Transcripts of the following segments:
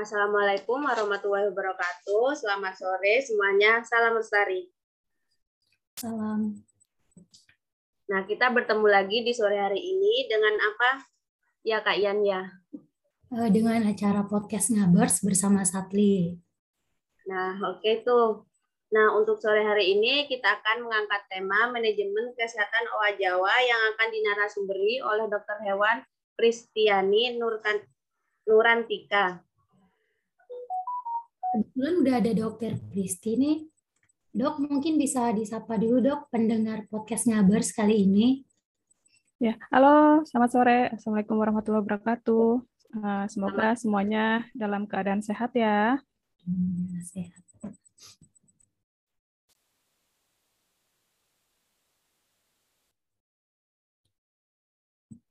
Assalamualaikum warahmatullahi wabarakatuh. Selamat sore semuanya. Salam lestari. Salam. Nah, kita bertemu lagi di sore hari ini dengan apa? Ya, Kak Yan ya. Eh, Dengan acara podcast Ngabers bersama Satli. Nah, oke tuh. Nah, untuk sore hari ini kita akan mengangkat tema manajemen kesehatan OA Jawa yang akan dinarasumberi oleh Dr. Hewan Pristiani Nurkan, Nurantika. Kebetulan udah ada dokter Pristi nih. Dok, mungkin bisa disapa dulu dok pendengar podcast Ngabers kali ini. Ya, halo, selamat sore. Assalamualaikum warahmatullahi wabarakatuh. Eh, Semoga semuanya dalam keadaan sehat ya. Hmm, Sehat.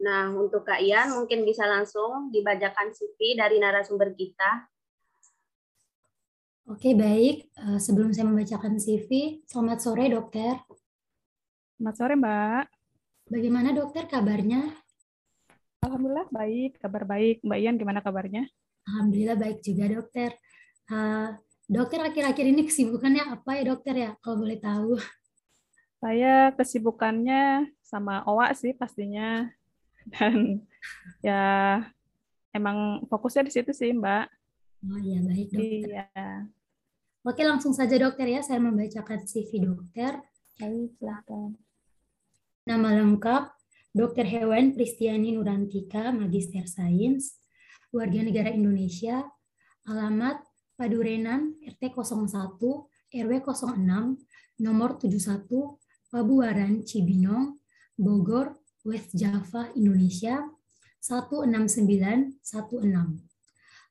Nah, untuk Kak Ian mungkin bisa langsung dibacakan CV dari narasumber kita. Oke, baik. Eh, Sebelum saya membacakan CV, selamat sore dokter. Selamat sore, Mbak. Bagaimana dokter kabarnya? Alhamdulillah baik, kabar baik. Mbak Ian gimana kabarnya? Alhamdulillah baik juga dokter. Eh, dokter akhir-akhir ini kesibukannya apa ya dokter ya? Kalau boleh tahu. Saya kesibukannya sama OWA sih pastinya. Dan ya emang fokusnya di situ sih, Mbak. Oh iya baik dokter. Iya. Oke langsung saja dokter ya. Saya membacakan CV dokter. Baik, silakan. Nama lengkap Dr. Hewan Pristiani Nurantika, Magister Sains, warga negara Indonesia, alamat Padurenan RT 01 RW 06 nomor 71 Pabuaran Cibinong, Bogor, West Java, Indonesia 16916.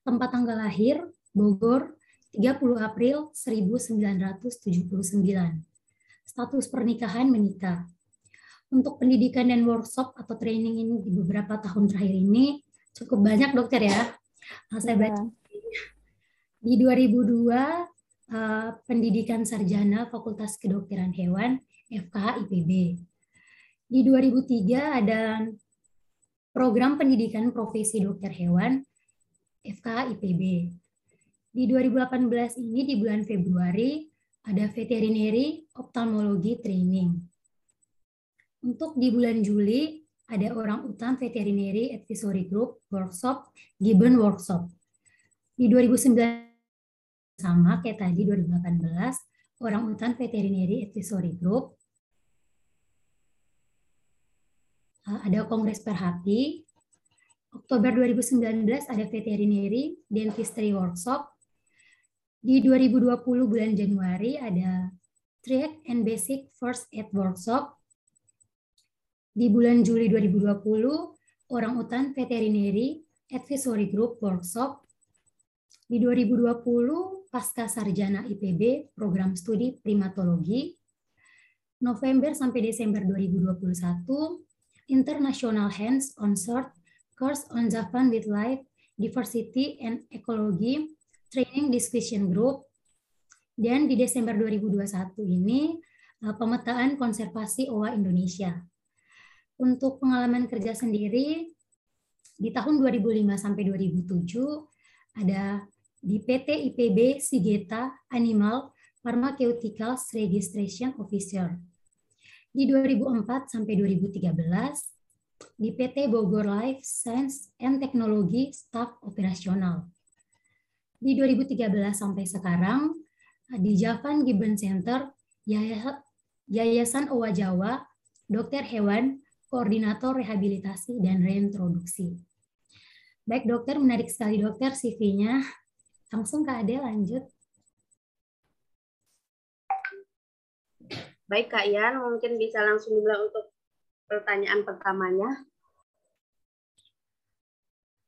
Tempat tanggal lahir Bogor 30 April 1979. Status pernikahan menikah. Untuk pendidikan dan workshop atau training ini di beberapa tahun terakhir ini cukup banyak dokter ya. Nah, saya baca di 2002 eh, pendidikan sarjana Fakultas Kedokteran Hewan FKH IPB. Di 2003 ada program pendidikan profesi dokter hewan FKH IPB. Di 2018 ini di bulan Februari ada veterinary ophthalmology training. Untuk di bulan Juli ada orang utan veterinary advisory group workshop Gibbon workshop. Di 2019 sama kayak tadi 2018 orang utan veterinary advisory group Uh, ada kongres perhati Oktober 2019 ada veterinary dentistry workshop. Di 2020 bulan Januari ada track and basic first aid workshop. Di bulan Juli 2020 orang utan veterinary advisory group workshop. Di 2020 pasca sarjana IPB program studi primatologi. November sampai Desember 2021 International Hands on Sword Course on Japan Wildlife Diversity and Ecology Training Discussion Group. Dan di Desember 2021 ini eh, pemetaan konservasi OA Indonesia. Untuk pengalaman kerja sendiri di tahun 2005 sampai 2007 ada di PT IPB Sigeta Animal Pharmaceuticals Registration Officer di 2004 sampai 2013 di PT Bogor Life Science and Technology Staff Operasional. Di 2013 sampai sekarang di Javan Gibbon Center Yayasan Owa Jawa Dokter Hewan Koordinator Rehabilitasi dan Reintroduksi. Baik dokter, menarik sekali dokter CV-nya. Langsung Kak Ade lanjut. Baik Kak Ian, mungkin bisa langsung dimulai untuk pertanyaan pertamanya.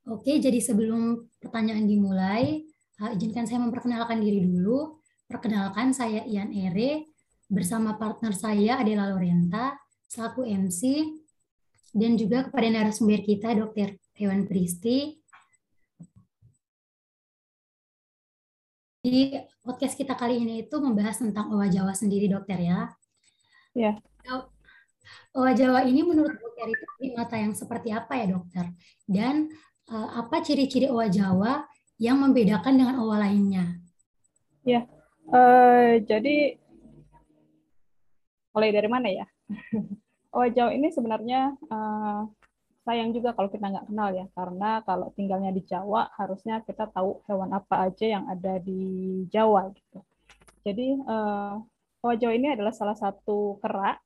Oke, jadi sebelum pertanyaan dimulai, uh, izinkan saya memperkenalkan diri dulu. Perkenalkan, saya Ian Ere, bersama partner saya Adela Lorenta, selaku MC, dan juga kepada narasumber kita, Dr. Hewan Pristi. Di podcast kita kali ini itu membahas tentang owa Jawa sendiri, dokter ya. Ya. Owa Jawa ini menurut dokter itu primata yang seperti apa ya dokter? Dan uh, apa ciri-ciri owa Jawa yang membedakan dengan owa lainnya? Ya, uh, jadi mulai dari mana ya? owa Jawa ini sebenarnya uh, sayang juga kalau kita nggak kenal ya, karena kalau tinggalnya di Jawa harusnya kita tahu hewan apa aja yang ada di Jawa gitu. Jadi uh, owa Jawa ini adalah salah satu kerak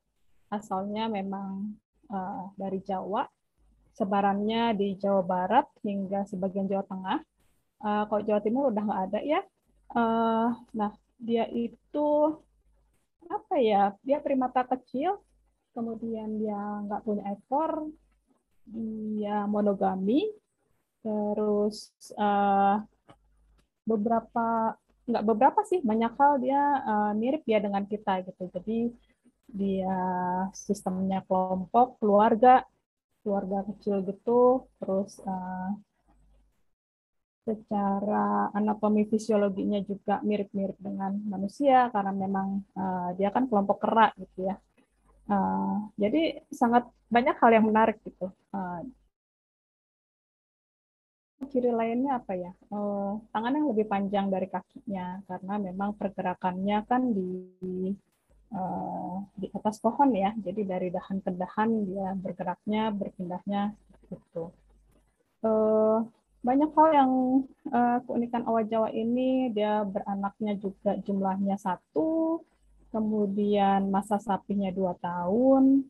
asalnya memang uh, dari Jawa, sebarannya di Jawa Barat hingga sebagian Jawa Tengah uh, kalau Jawa Timur udah nggak ada ya. Uh, nah, dia itu apa ya? Dia primata kecil, kemudian dia nggak punya ekor, dia monogami, terus uh, beberapa nggak beberapa sih banyak hal dia uh, mirip ya dengan kita gitu. Jadi dia sistemnya kelompok, keluarga, keluarga kecil gitu, terus uh, secara anatomi fisiologinya juga mirip-mirip dengan manusia karena memang uh, dia kan kelompok kerak gitu ya. Uh, jadi sangat banyak hal yang menarik gitu. Uh, ciri lainnya apa ya? Uh, tangan yang lebih panjang dari kakinya karena memang pergerakannya kan di uh, di atas pohon ya. Jadi dari dahan ke dahan dia bergeraknya, berpindahnya gitu. Uh, banyak hal yang uh, keunikan owa Jawa ini dia beranaknya juga jumlahnya satu, kemudian masa sapinya dua tahun,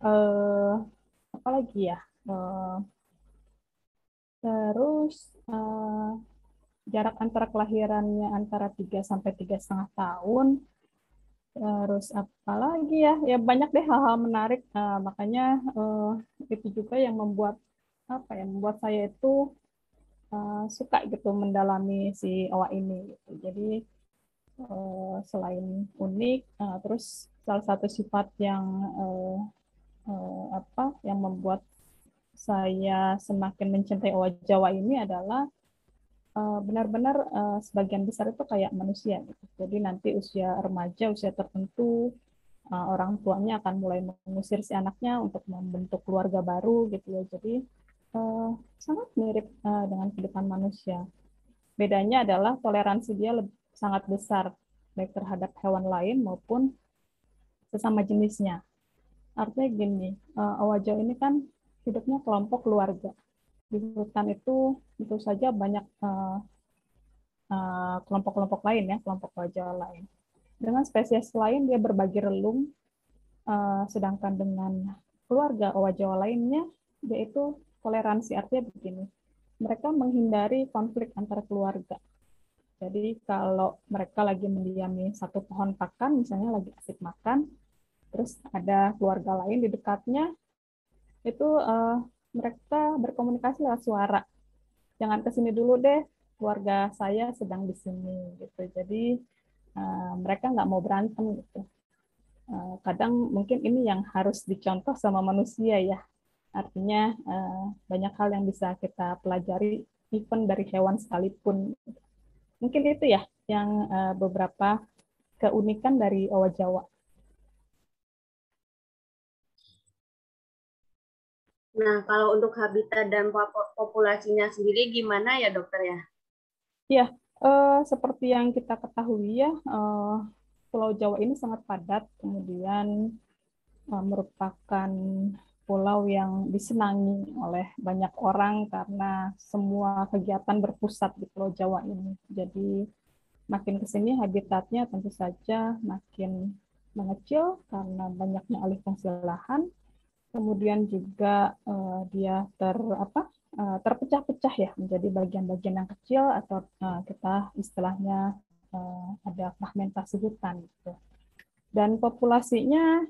uh, apa lagi ya? Uh, terus uh, jarak antara kelahirannya antara tiga sampai tiga setengah tahun. Terus apa lagi ya? Ya banyak deh hal-hal menarik. Uh, makanya uh, itu juga yang membuat apa ya? Membuat saya itu uh, suka gitu mendalami si owa ini gitu. Jadi uh, selain unik, uh, terus salah satu sifat yang uh, uh, apa yang membuat saya semakin mencintai owa Jawa ini adalah benar-benar uh, sebagian besar itu kayak manusia gitu. Jadi nanti usia remaja, usia tertentu uh, orang tuanya akan mulai mengusir si anaknya untuk membentuk keluarga baru gitu ya. Jadi uh, sangat mirip uh, dengan kehidupan manusia. Bedanya adalah toleransi dia lebih, sangat besar baik terhadap hewan lain maupun sesama jenisnya. Artinya gini, uh, Awajau ini kan hidupnya kelompok keluarga. Di hutan itu tentu saja banyak kelompok-kelompok uh, uh, lain ya, kelompok wajah lain. Dengan spesies lain dia berbagi relung, uh, sedangkan dengan keluarga owa Jawa lainnya dia itu toleransi artinya begini mereka menghindari konflik antar keluarga. Jadi kalau mereka lagi mendiami satu pohon pakan misalnya lagi asik makan terus ada keluarga lain di dekatnya itu uh, mereka berkomunikasi lewat suara. Jangan ke sini dulu deh keluarga saya sedang di sini gitu. Jadi uh, mereka nggak mau berantem gitu. Uh, kadang mungkin ini yang harus dicontoh sama manusia ya Artinya uh, banyak hal yang bisa kita pelajari even dari hewan sekalipun. Mungkin itu ya yang uh, beberapa keunikan dari owa Jawa. Nah, kalau untuk habitat dan populasinya sendiri gimana ya dokter ya? Ya, uh, seperti yang kita ketahui ya, uh, Pulau Jawa ini sangat padat, kemudian uh, merupakan pulau yang disenangi oleh banyak orang karena semua kegiatan berpusat di Pulau Jawa ini. Jadi makin ke sini habitatnya tentu saja makin mengecil karena banyaknya alih fungsi lahan. Kemudian juga uh, dia ter apa uh, terpecah-pecah ya menjadi bagian-bagian yang kecil atau uh, kita istilahnya uh, ada fragmentasi hutan gitu. Dan populasinya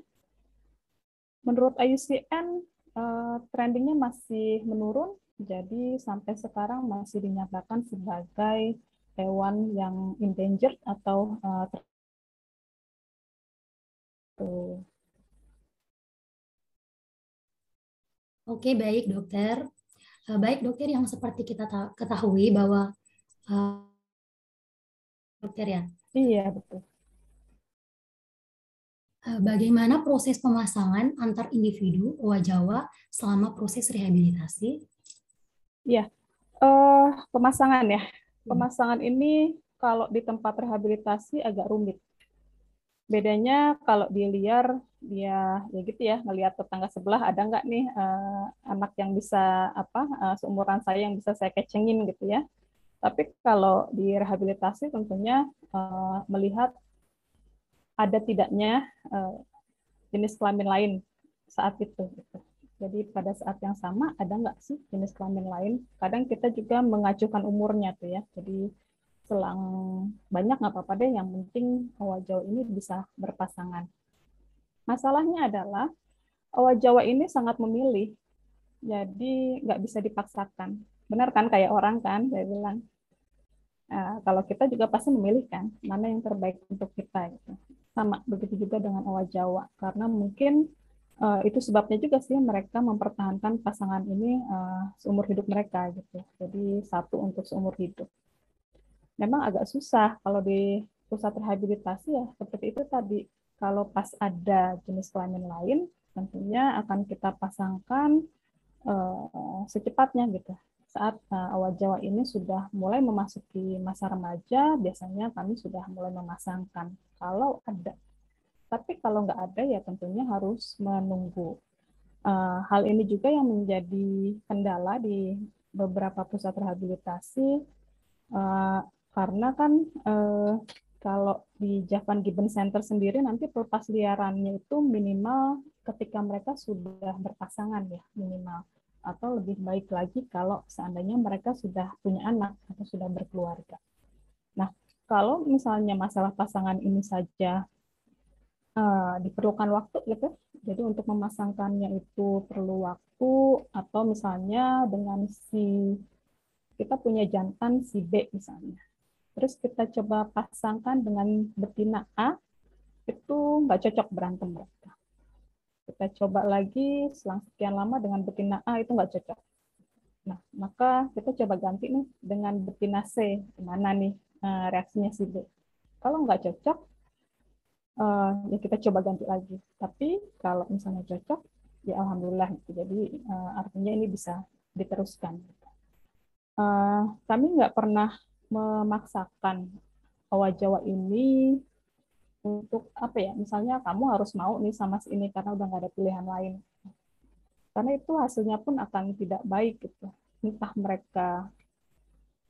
menurut IUCN uh, eh, trendingnya masih menurun, jadi sampai sekarang masih dinyatakan sebagai hewan yang endangered atau uh, Oke, baik dokter. Uh, baik dokter yang seperti kita ketahui bahwa uh, dokter ya. Iya betul. Eh, bagaimana proses pemasangan antar individu owa Jawa selama proses rehabilitasi? Ya, uh, pemasangan ya. pemasangan ini kalau di tempat rehabilitasi agak rumit. Bedanya kalau di liar dia ya gitu ya ngelihat tetangga sebelah ada nggak nih uh, anak yang bisa apa uh, seumuran saya yang bisa saya kecengin gitu ya. Tapi kalau di rehabilitasi tentunya uh, melihat ada tidaknya uh, jenis kelamin lain saat itu. Gitu. Jadi pada saat yang sama ada nggak sih jenis kelamin lain? Kadang kita juga mengajukan umurnya tuh ya. Jadi selang banyak nggak apa-apa deh. Yang penting owa Jawa ini bisa berpasangan. Masalahnya adalah owa Jawa ini sangat memilih. Jadi nggak bisa dipaksakan Benar kan kayak orang kan, saya bilang. Nah, kalau kita juga pasti memilih kan, mana yang terbaik untuk kita. Gitu. Sama, begitu juga dengan owa Jawa. Karena mungkin uh, itu sebabnya juga sih mereka mempertahankan pasangan ini uh, seumur hidup mereka gitu. Jadi satu untuk seumur hidup. Memang agak susah kalau di pusat rehabilitasi ya seperti itu tadi. Kalau pas ada jenis kelamin lain, tentunya akan kita pasangkan uh, secepatnya gitu saat uh, awal Jawa ini sudah mulai memasuki masa remaja, biasanya kami sudah mulai memasangkan kalau ada. Tapi kalau nggak ada ya tentunya harus menunggu. Uh, hal ini juga yang menjadi kendala di beberapa pusat rehabilitasi uh, karena kan uh, kalau di Javan Gibbon Center sendiri nanti pelepas liarannya itu minimal ketika mereka sudah berpasangan ya minimal atau lebih baik lagi kalau seandainya mereka sudah punya anak atau sudah berkeluarga. Kalau misalnya masalah pasangan ini saja uh, diperlukan waktu gitu, jadi untuk memasangkannya itu perlu waktu atau misalnya dengan si kita punya jantan si B misalnya, terus kita coba pasangkan dengan betina A itu nggak cocok berantem mereka kita coba lagi selang sekian lama dengan betina A itu nggak cocok. Nah, maka kita coba ganti nih dengan betina C. Gimana nih eh, reaksinya si B? Kalau nggak cocok, eh, ya kita coba ganti lagi. Tapi kalau misalnya cocok, ya alhamdulillah. Gitu. Jadi eh, artinya ini bisa diteruskan. Kami nggak pernah memaksakan Owa Jawa ini untuk apa ya misalnya kamu harus mau nih sama si ini karena udah nggak ada pilihan lain karena itu hasilnya pun akan tidak baik gitu entah mereka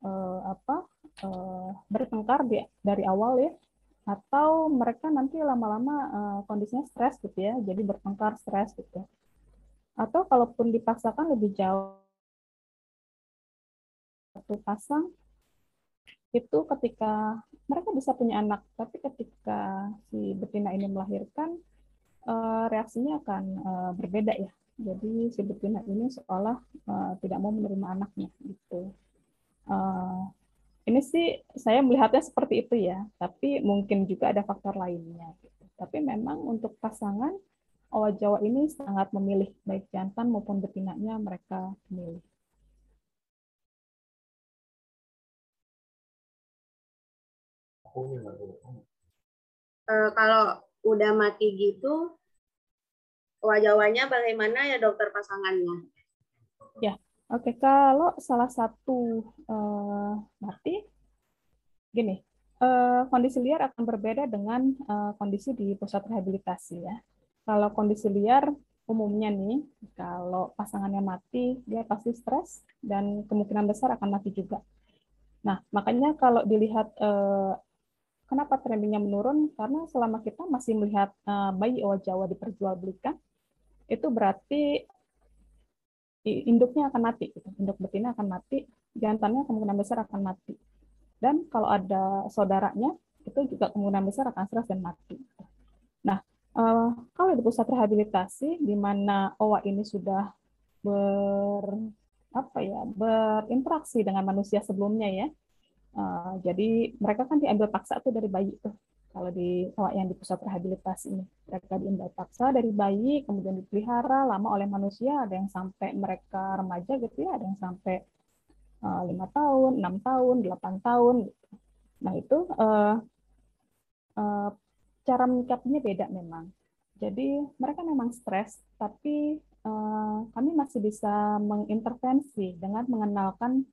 eh, apa eh, bertengkar di, dari awal ya atau mereka nanti lama-lama eh, kondisinya stres gitu ya jadi bertengkar stres gitu atau kalaupun dipaksakan lebih jauh satu pasang itu ketika mereka bisa punya anak, tapi ketika si betina ini melahirkan, uh, reaksinya akan uh, berbeda ya. Jadi si betina ini seolah uh, tidak mau menerima anaknya gitu. Uh, ini sih saya melihatnya seperti itu ya, tapi mungkin juga ada faktor lainnya. Gitu. Tapi memang untuk pasangan Owa Jawa ini sangat memilih baik jantan maupun betinanya mereka memilih. Uh, kalau udah mati gitu, wajah-wajahnya bagaimana ya dokter pasangannya? Ya, oke. Kalau salah satu uh, mati, gini, uh, kondisi liar akan berbeda dengan uh, kondisi di pusat rehabilitasi ya. Kalau kondisi liar umumnya nih, kalau pasangannya mati, dia pasti stres dan kemungkinan besar akan mati juga. Nah, makanya kalau dilihat uh, Kenapa trendingnya menurun? Karena selama kita masih melihat uh, bayi owa Jawa diperjualbelikan, itu berarti induknya akan mati, gitu. induk betina akan mati, jantannya kemungkinan besar akan mati. Dan kalau ada saudaranya, itu juga kemungkinan besar akan stres dan mati. Nah, uh, kalau di pusat rehabilitasi, di mana owa ini sudah ber apa ya berinteraksi dengan manusia sebelumnya ya, Uh, jadi mereka kan diambil paksa tuh dari bayi tuh kalau di kalau yang di pusat rehabilitasi ini mereka diambil paksa dari bayi kemudian dipelihara lama oleh manusia ada yang sampai mereka remaja gitu ya ada yang sampai eh, lima uh, tahun enam tahun delapan tahun gitu. nah itu uh, uh, cara menyikapinya beda memang jadi mereka memang stres tapi uh, kami masih bisa mengintervensi dengan mengenalkan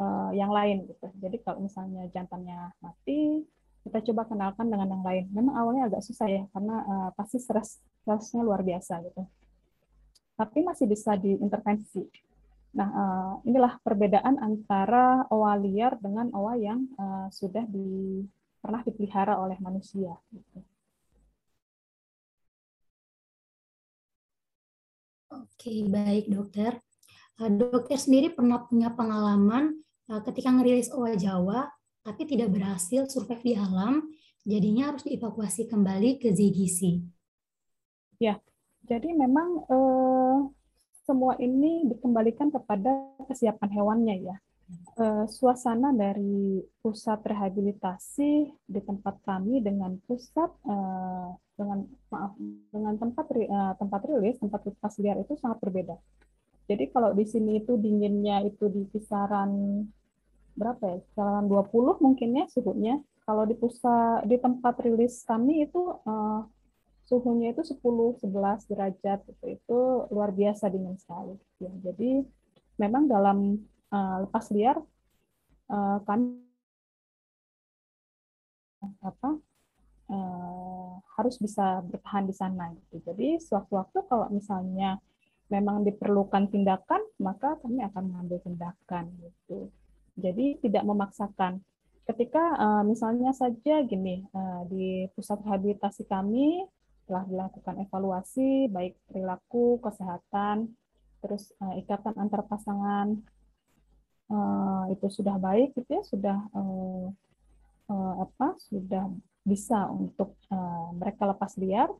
uh, yang lain gitu. Jadi kalau misalnya jantannya mati, kita coba kenalkan dengan yang lain. Memang awalnya agak susah ya karena uh, pasti stres stresnya luar biasa gitu. Tapi masih bisa diintervensi. Nah, uh, inilah perbedaan antara owa liar dengan owa yang uh, sudah di, pernah dipelihara oleh manusia. Gitu. Oke, baik dokter. Dokter sendiri pernah punya pengalaman ketika ngerilis owa Jawa, tapi tidak berhasil survive di alam, jadinya harus dievakuasi kembali ke ZGC. Ya, jadi memang uh, semua ini dikembalikan kepada kesiapan hewannya ya. Uh, suasana dari pusat rehabilitasi di tempat kami dengan pusat uh, dengan maaf dengan tempat uh, tempat rilis tempat lepas liar itu sangat berbeda. Jadi kalau di sini itu dinginnya itu di kisaran berapa ya? Kisaran 20 mungkin ya suhunya. Kalau di pusat di tempat rilis kami itu uh, suhunya itu 10 11 derajat itu itu luar biasa dingin sekali ya. Jadi memang dalam uh, lepas liar uh, kami apa uh, harus bisa bertahan di sana gitu. Jadi sewaktu-waktu kalau misalnya memang diperlukan tindakan, maka kami akan mengambil tindakan gitu. Jadi tidak memaksakan. Ketika uh, misalnya saja gini uh, di pusat rehabilitasi kami telah dilakukan evaluasi baik perilaku, kesehatan, terus uh, ikatan antar pasangan itu sudah baik gitu ya, sudah uh, uh, apa? sudah bisa untuk mereka lepas liar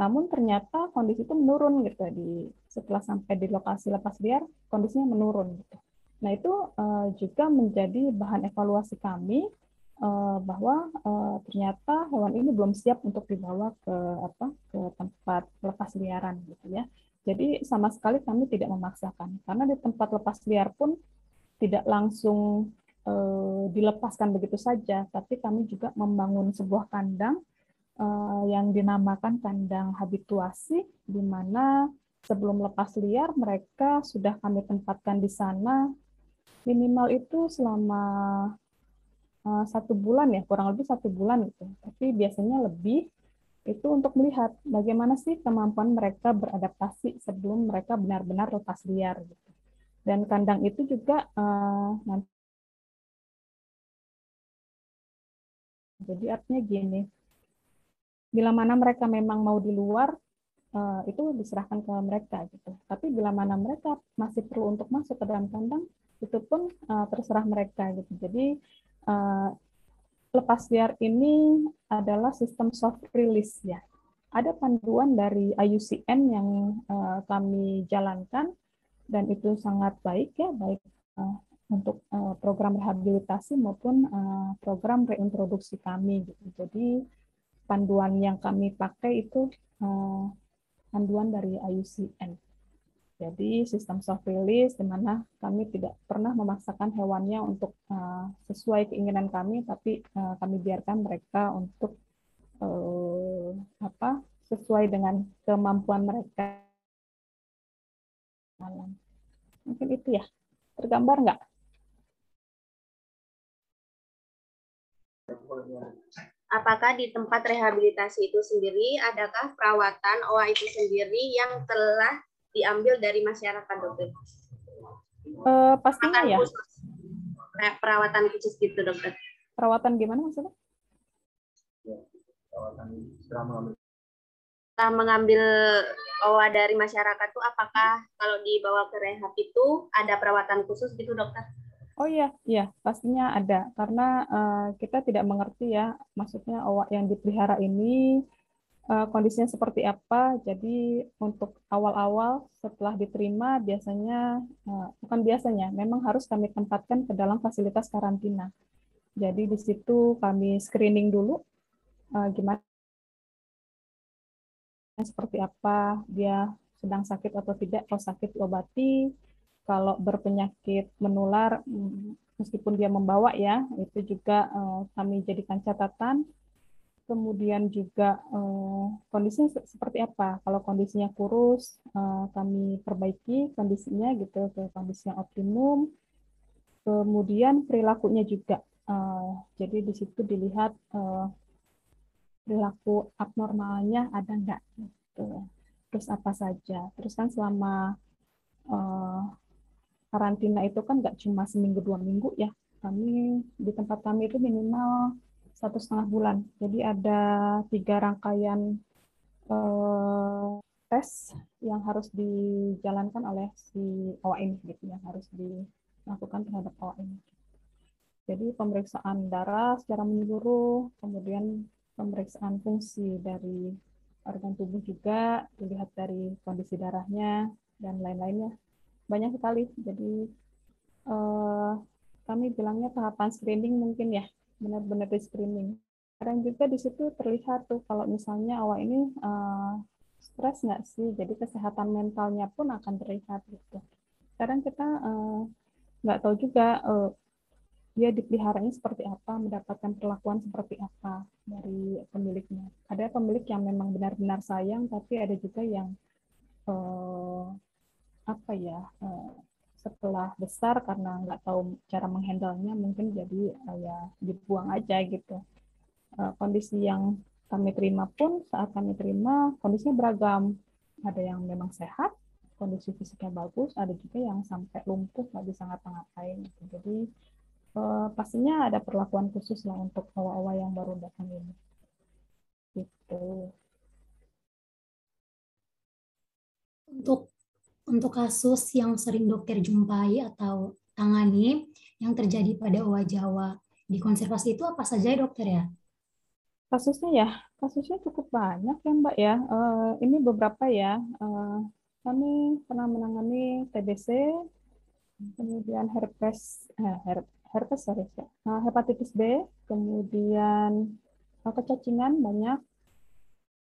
namun ternyata kondisi itu menurun gitu di setelah sampai di lokasi lepas liar kondisinya menurun gitu. Nah itu uh, juga menjadi bahan evaluasi kami uh, bahwa uh, ternyata hewan ini belum siap untuk dibawa ke apa ke tempat lepas liaran gitu ya. Jadi sama sekali kami tidak memaksakan karena di tempat lepas liar pun tidak langsung uh, dilepaskan begitu saja, tapi kami juga membangun sebuah kandang uh, yang dinamakan kandang habituasi, di mana sebelum lepas liar mereka sudah kami tempatkan di sana minimal itu selama uh, satu bulan ya kurang lebih satu bulan gitu tapi biasanya lebih itu untuk melihat bagaimana sih kemampuan mereka beradaptasi sebelum mereka benar-benar lepas liar gitu dan kandang itu juga uh, nanti jadi artinya gini bila mana mereka memang mau di luar uh, itu diserahkan ke mereka gitu. Tapi bila mana mereka masih perlu untuk masuk ke dalam kandang itu pun uh, terserah mereka gitu. Jadi uh, lepas liar ini adalah sistem soft release ya. Ada panduan dari IUCN yang uh, kami jalankan dan itu sangat baik ya, baik uh, untuk uh, program rehabilitasi maupun uh, program reintroduksi kami gitu. Jadi panduan yang kami pakai itu uh, panduan dari IUCN. Jadi sistem soft release di mana kami tidak pernah memaksakan hewannya untuk uh, sesuai keinginan kami, tapi uh, kami biarkan mereka untuk uh, apa sesuai dengan kemampuan mereka. Mungkin itu ya. Tergambar nggak? apakah di tempat rehabilitasi itu sendiri adakah perawatan OA itu sendiri yang telah diambil dari masyarakat dokter? Uh, pastinya ya. Khusus, perawatan khusus gitu dokter. Perawatan gimana maksudnya? Setelah mengambil OA dari masyarakat itu apakah kalau dibawa ke rehab itu ada perawatan khusus gitu dokter? Oh iya, iya pastinya ada karena uh, kita tidak mengerti ya, maksudnya owa yang dipelihara ini uh, kondisinya seperti apa. Jadi untuk awal-awal setelah diterima biasanya uh, bukan biasanya, memang harus kami tempatkan ke dalam fasilitas karantina. Jadi di situ kami screening dulu uh, gimana seperti apa dia sedang sakit atau tidak, kalau sakit diobati, kalau berpenyakit menular meskipun dia membawa ya itu juga kami jadikan catatan kemudian juga uh, kondisinya seperti apa kalau kondisinya kurus uh, kami perbaiki kondisinya gitu ke kondisi yang optimum Kemudian perilakunya juga. Jadi di situ dilihat perilaku abnormalnya ada enggak gitu. Terus apa saja. Terus kan selama karantina itu kan nggak cuma seminggu dua minggu ya kami di tempat kami itu minimal satu setengah bulan. Jadi ada tiga rangkaian eh, tes yang harus dijalankan oleh si ini gitu yang harus dilakukan terhadap ini jadi pemeriksaan darah secara menyeluruh kemudian pemeriksaan fungsi dari organ tubuh juga dilihat dari kondisi darahnya dan lain-lainnya. Banyak sekali. Jadi uh, kami bilangnya tahapan screening mungkin ya, benar-benar di screening. Dan juga di situ terlihat tuh kalau misalnya awal ini uh, stres nggak sih, jadi kesehatan mentalnya pun akan terlihat gitu. Sekarang kita uh, nggak tahu juga uh, dia dipeliharanya seperti apa, mendapatkan perlakuan seperti apa dari pemiliknya. Ada pemilik yang memang benar-benar sayang, tapi ada juga yang uh, apa ya uh, setelah besar karena nggak tahu cara menghandlenya mungkin jadi uh, ya dibuang aja gitu. Uh, kondisi yang kami terima pun saat kami terima kondisinya beragam. Ada yang memang sehat kondisi fisiknya bagus ada juga yang sampai lumpuh nggak bisa ngapa-ngapain gitu. jadi uh, pastinya ada perlakuan khusus lah untuk awal-awal yang baru datang ini. Gitu. Untuk untuk kasus yang sering dokter jumpai atau tangani yang terjadi pada owa Jawa di konservasi itu apa saja ya dokter ya? Kasusnya ya, kasusnya cukup banyak ya Mbak ya. Uh, ini beberapa ya. Uh, kami pernah menangani TBC, kemudian herpes, eh, her, herpes sorry, uh, hepatitis B, kemudian uh, kecacingan banyak,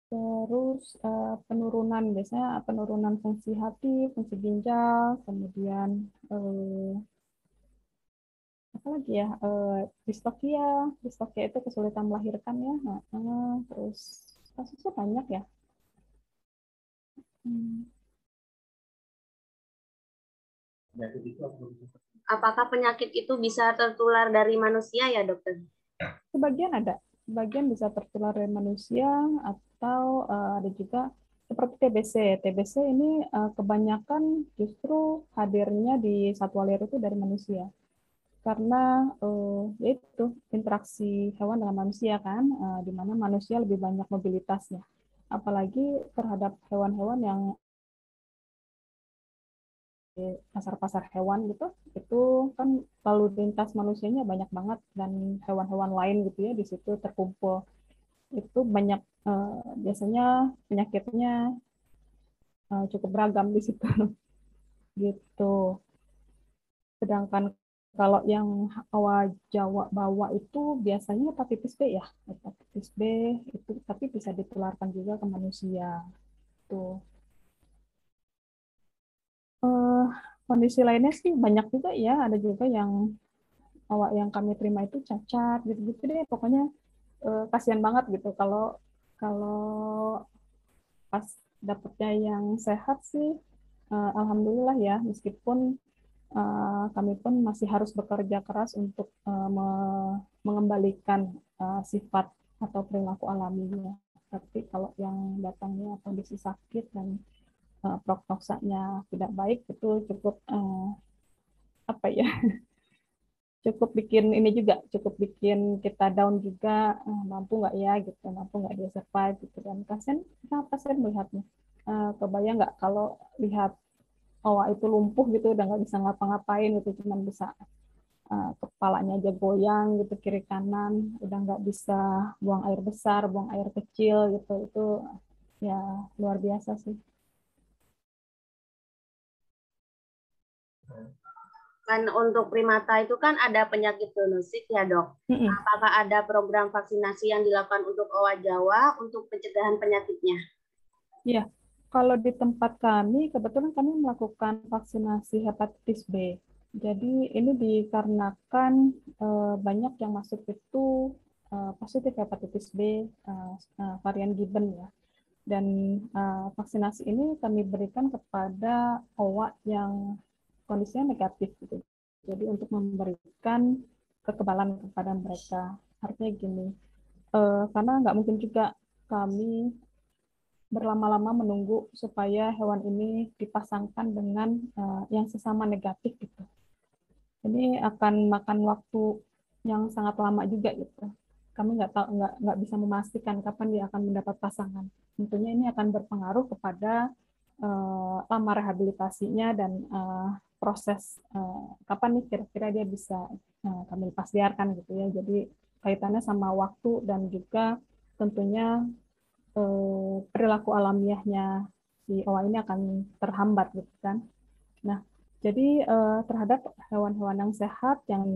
Terus uh, penurunan biasanya penurunan fungsi hati, fungsi ginjal, kemudian uh, apa lagi ya uh, distokia, distokia itu kesulitan melahirkan ya, uh, terus kasusnya banyak ya. Hmm. Apakah penyakit itu bisa tertular dari manusia ya dokter? Sebagian ada, sebagian bisa tertular dari manusia atau uh, ada juga seperti TBC. TBC ini uh, kebanyakan justru hadirnya di satwa liar itu dari manusia. Karena uh, yaitu interaksi hewan dengan manusia kan, uh, di mana manusia lebih banyak mobilitasnya. Apalagi terhadap hewan-hewan yang pasar-pasar hewan gitu itu kan lalu lintas manusianya banyak banget dan hewan-hewan lain gitu ya di situ terkumpul itu banyak uh, biasanya penyakitnya uh, cukup beragam di situ. Gitu. Sedangkan kalau yang awal Jawa bawa itu biasanya hepatitis B ya. Hepatitis B itu tapi bisa ditularkan juga ke manusia. Tuh uh, kondisi lainnya sih banyak juga ya. Ada juga yang awak yang kami terima itu cacat gitu-gitu deh. Pokoknya uh, kasihan banget gitu. Kalau kalau pas dapetnya yang sehat sih uh, alhamdulillah ya. Meskipun uh, kami pun masih harus bekerja keras untuk uh, me mengembalikan uh, sifat atau perilaku alaminya. Tapi kalau yang datangnya kondisi sakit dan uh, prognosanya tidak baik itu cukup uh, apa ya cukup bikin ini juga cukup bikin kita down juga. Uh, mampu nggak ya gitu. Mampu nggak dia survive gitu dan kasian kenapa sih melihatnya? Uh, kebayang nggak kalau lihat oh itu lumpuh gitu udah nggak bisa ngapa-ngapain gitu cuma bisa uh, kepalanya aja goyang gitu kiri kanan udah nggak bisa buang air besar buang air kecil gitu. Itu ya luar biasa sih kan untuk primata itu kan ada penyakit zoonosis ya dok. Mm-hmm. Apakah ada program vaksinasi yang dilakukan untuk owa Jawa untuk pencegahan penyakitnya? Iya, kalau di tempat kami kebetulan kami melakukan vaksinasi hepatitis B. Jadi ini dikarenakan uh, banyak yang masuk itu uh, positif hepatitis B uh, varian Gibbon ya. Dan uh, vaksinasi ini kami berikan kepada owa yang kondisinya negatif gitu. Jadi untuk memberikan kekebalan kepada mereka. Artinya gini, uh, karena nggak mungkin juga kami berlama-lama menunggu supaya hewan ini dipasangkan dengan uh, yang sesama negatif gitu. Ini akan makan waktu yang sangat lama juga gitu. Kami nggak tahu nggak nggak bisa memastikan kapan dia akan mendapat pasangan. Tentunya ini akan berpengaruh kepada uh, lama rehabilitasinya dan uh, proses uh, kapan nih kira-kira dia bisa uh, kami lepas liarkan gitu ya. Jadi kaitannya sama waktu dan juga tentunya eh, perilaku alamiahnya si owa ini akan terhambat gitu kan. Nah, jadi eh, terhadap hewan-hewan yang sehat yang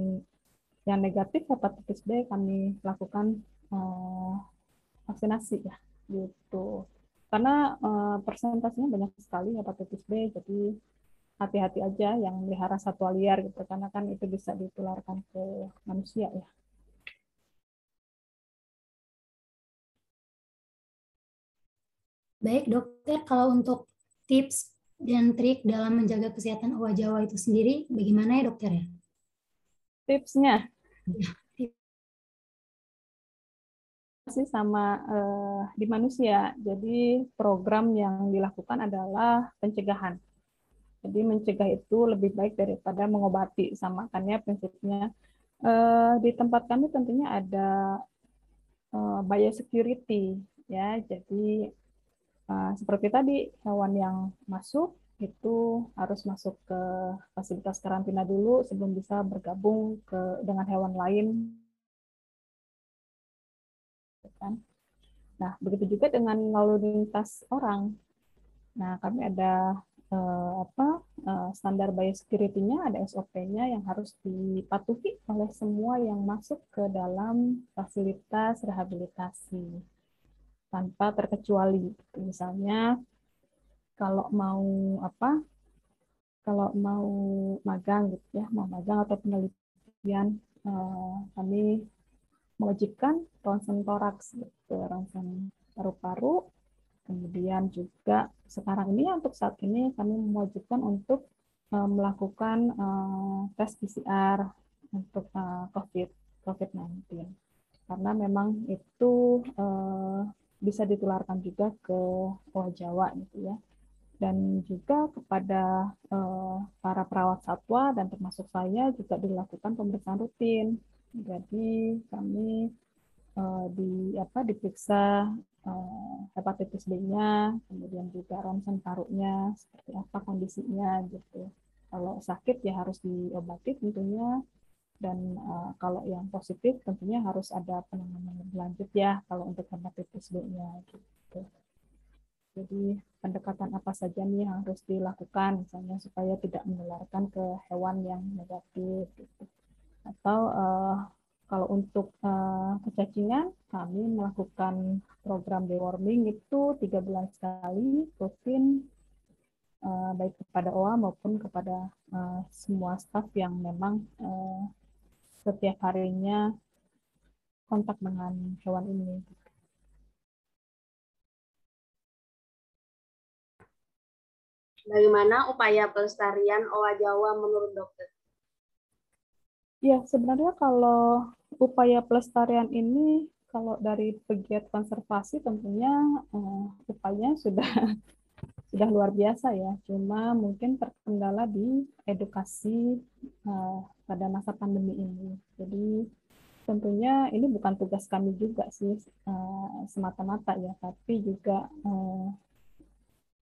yang negatif hepatitis B kami lakukan eh, vaksinasi ya gitu. Karena eh, persentasenya banyak sekali hepatitis B, jadi hati-hati aja yang melihara satwa liar gitu karena kan itu bisa ditularkan ke manusia ya. Baik dokter, kalau untuk tips dan trik dalam menjaga kesehatan owa Jawa itu sendiri, bagaimana ya dokter ya? Tipsnya? Masih sama uh, di manusia. Jadi program yang dilakukan adalah pencegahan. Jadi mencegah itu lebih baik daripada mengobati. Sama kan ya prinsipnya. Uh, di tempat kami tentunya ada uh, biosecurity ya. Jadi Eh, seperti tadi hewan yang masuk itu harus masuk ke fasilitas karantina dulu sebelum bisa bergabung ke dengan hewan lain. Kan? Nah, begitu juga dengan lalu lintas orang. Nah, kami ada eh, apa eh, standar biosecurity-nya, ada SOP-nya yang harus dipatuhi oleh semua yang masuk ke dalam fasilitas rehabilitasi tanpa terkecuali. Misalnya kalau mau apa? Kalau mau magang gitu ya, mau magang atau penelitian, eh, kami mewajibkan ronsen toraks gitu, ronsen paru-paru. Kemudian juga sekarang ini untuk saat ini kami mewajibkan untuk eh, melakukan eh, tes PCR untuk COVID COVID-19 karena memang itu bisa ditularkan juga ke Pulau Jawa gitu ya. Dan juga kepada eh, para perawat satwa dan termasuk saya juga dilakukan pemeriksaan rutin. Jadi kami eh, di apa diperiksa eh, hepatitis B-nya, kemudian juga ronsen parunya seperti apa kondisinya gitu. Kalau sakit ya harus diobati tentunya dan uh, kalau yang positif tentunya harus ada penanganan lebih lanjut ya kalau untuk hepatitis B-nya gitu. Jadi pendekatan apa saja nih yang harus dilakukan misalnya supaya tidak menularkan ke hewan yang negatif gitu. Atau uh, kalau untuk uh, kecacingan kami melakukan program deworming itu tiga bulan sekali rutin uh, baik kepada OA maupun kepada uh, semua staf yang memang uh, setiap harinya kontak dengan hewan ini. Bagaimana upaya pelestarian owa Jawa menurut dokter? Ya, sebenarnya kalau upaya pelestarian ini, kalau dari pegiat konservasi tentunya uh, upayanya sudah sudah luar biasa ya. Cuma mungkin terkendala di edukasi uh, pada masa pandemi ini. Jadi tentunya ini bukan tugas kami juga sih uh, semata-mata ya, tapi juga uh,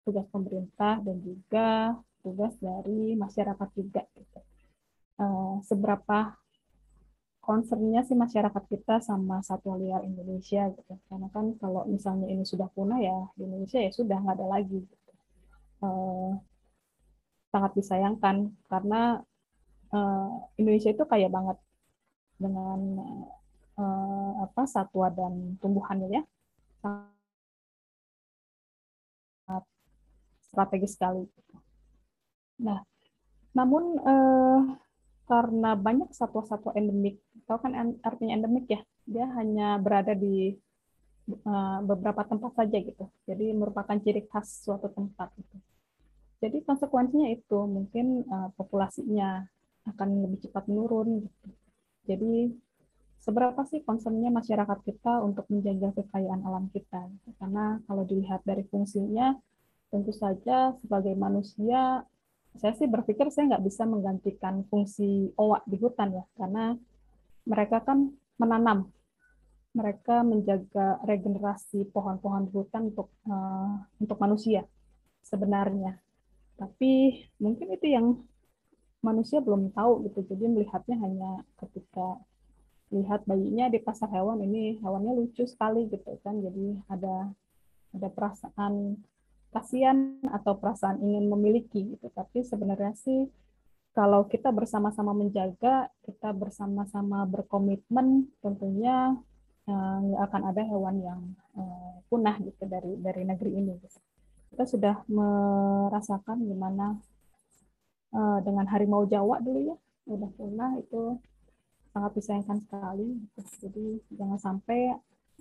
tugas pemerintah dan juga tugas dari masyarakat juga. Gitu. Uh, seberapa concernnya sih masyarakat kita sama satwa liar Indonesia gitu. Karena kan kalau misalnya ini sudah punah ya di Indonesia ya sudah nggak ada lagi. Gitu uh, sangat disayangkan karena uh, Indonesia itu kaya banget dengan uh, apa satwa dan tumbuhannya ya sangat strategis sekali. Nah, namun uh, karena banyak satwa-satwa endemik, tahu kan artinya endemik ya, dia hanya berada di uh, beberapa tempat saja gitu. Jadi merupakan ciri khas suatu tempat gitu. Jadi konsekuensinya itu mungkin uh, populasinya akan lebih cepat menurun. Gitu. Jadi seberapa sih concernnya masyarakat kita untuk menjaga kekayaan alam kita? Karena kalau dilihat dari fungsinya, tentu saja sebagai manusia, saya sih berpikir saya nggak bisa menggantikan fungsi owa di hutan ya, karena mereka kan menanam, mereka menjaga regenerasi pohon-pohon hutan untuk uh, untuk manusia sebenarnya. Tapi mungkin itu yang manusia belum tahu gitu, jadi melihatnya hanya ketika lihat bayinya di pasar hewan ini hewannya lucu sekali gitu kan. Jadi ada ada perasaan kasihan atau perasaan ingin memiliki gitu tapi sebenarnya sih kalau kita bersama-sama menjaga kita bersama-sama berkomitmen tentunya eh, nggak uh, akan ada hewan yang uh, punah gitu dari dari negeri ini gitu. kita sudah merasakan gimana uh, dengan harimau Jawa dulu ya udah punah itu sangat disayangkan sekali. Jadi jangan sampai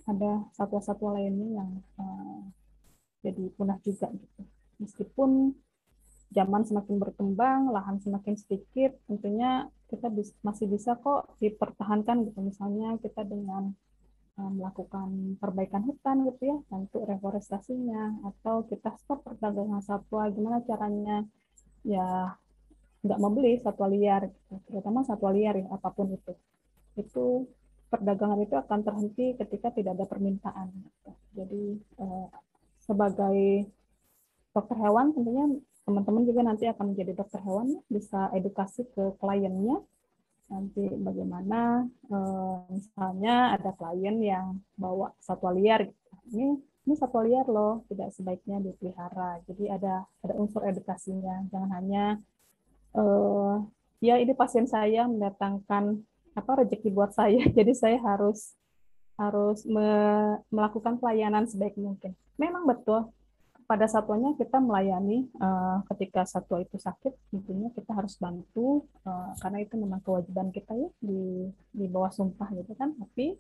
ada satwa-satwa lainnya yang uh, jadi punah juga gitu. Meskipun zaman semakin berkembang, lahan semakin sedikit, tentunya kita masih bisa kok dipertahankan gitu. Misalnya kita dengan uh, melakukan perbaikan hutan gitu ya, untuk reforestasinya, atau kita stop perdagangan satwa, gimana caranya ya nggak membeli satwa liar, gitu. terutama satwa liar ya, apa pun itu. Itu perdagangan itu akan terhenti ketika tidak ada permintaan. Gitu. Jadi eh, sebagai dokter hewan tentunya teman-teman juga nanti akan menjadi dokter hewan bisa edukasi ke kliennya. Nanti bagaimana eh, misalnya ada klien yang bawa satwa liar gitu. ini ini satwa liar loh tidak sebaiknya dipelihara. Jadi ada ada unsur edukasinya. Jangan hanya uh, ya ini pasien saya mendatangkan apa rezeki buat saya. Jadi saya harus harus me melakukan pelayanan sebaik mungkin. Memang betul pada satwanya kita melayani uh, ketika satwa itu sakit tentunya kita harus bantu uh, karena itu memang kewajiban kita ya di di bawah sumpah gitu kan. Tapi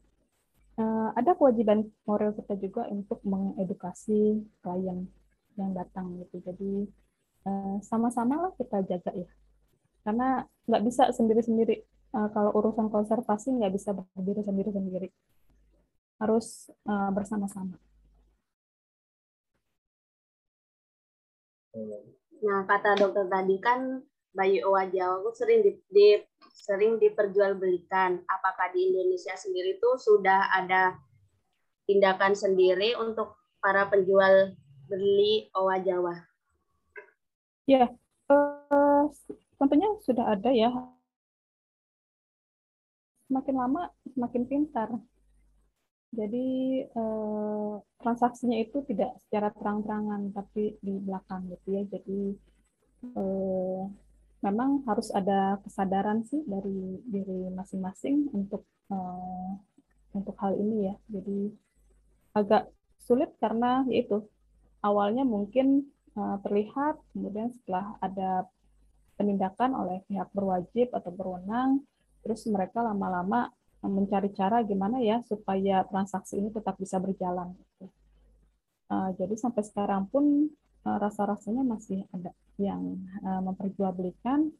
uh, ada kewajiban moral kita juga untuk mengedukasi klien yang datang gitu. Jadi sama-sama lah kita jaga ya. Karena nggak bisa sendiri-sendiri uh, kalau urusan konservasi nggak bisa berdiri sendiri-sendiri harus uh, bersama-sama. Nah kata dokter tadi kan bayi owa Jawa itu sering di, di sering diperjualbelikan. Apakah di Indonesia sendiri itu sudah ada tindakan sendiri untuk para penjual beli owa Jawa? Ya, uh, tentunya sudah ada ya. Semakin lama semakin pintar. Jadi eh, transaksinya itu tidak secara terang-terangan tapi di belakang gitu ya. Jadi eh, memang harus ada kesadaran sih dari diri masing-masing untuk eh, untuk hal ini ya. Jadi agak sulit karena yaitu awalnya mungkin uh, terlihat kemudian setelah ada penindakan oleh pihak berwajib atau berwenang, terus mereka lama-lama mencari cara gimana ya supaya transaksi ini tetap bisa berjalan. Uh, jadi sampai sekarang pun uh, rasa-rasanya masih ada yang uh, memperjualbelikan,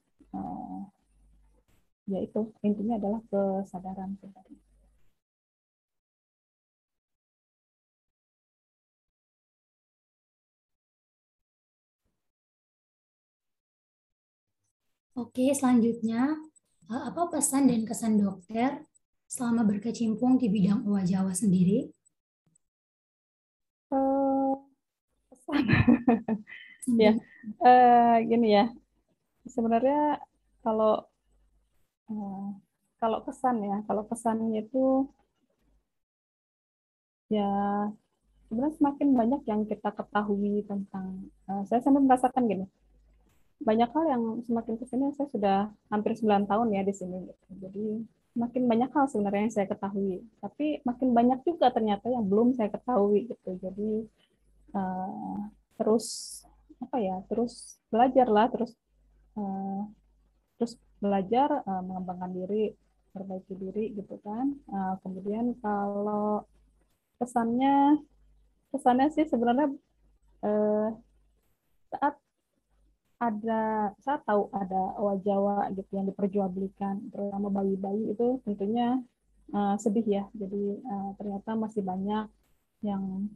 yaitu intinya adalah kesadaran pribadi. Oke, selanjutnya eh, apa pesan dan kesan dokter selama berkecimpung di bidang owa Jawa sendiri? Uh, pesan, ya, uh, gini ya. Sebenarnya kalau uh, kalau kesan ya, kalau kesannya itu ya sebenarnya semakin banyak yang kita ketahui tentang. Uh, saya sampai merasakan gini banyak hal yang semakin ke sini saya sudah hampir 9 tahun ya di sini gitu. jadi makin banyak hal sebenarnya yang saya ketahui. Tapi makin banyak juga ternyata yang belum saya ketahui gitu. Jadi uh, terus apa ya terus belajar lah terus uh, terus belajar uh, mengembangkan diri perbaiki diri gitu kan. Uh, kemudian kalau kesannya kesannya sih sebenarnya uh, saat ada saya tahu ada owa Jawa gitu yang diperjualbelikan terutama bayi-bayi itu tentunya uh, sedih ya jadi uh, ternyata masih banyak yang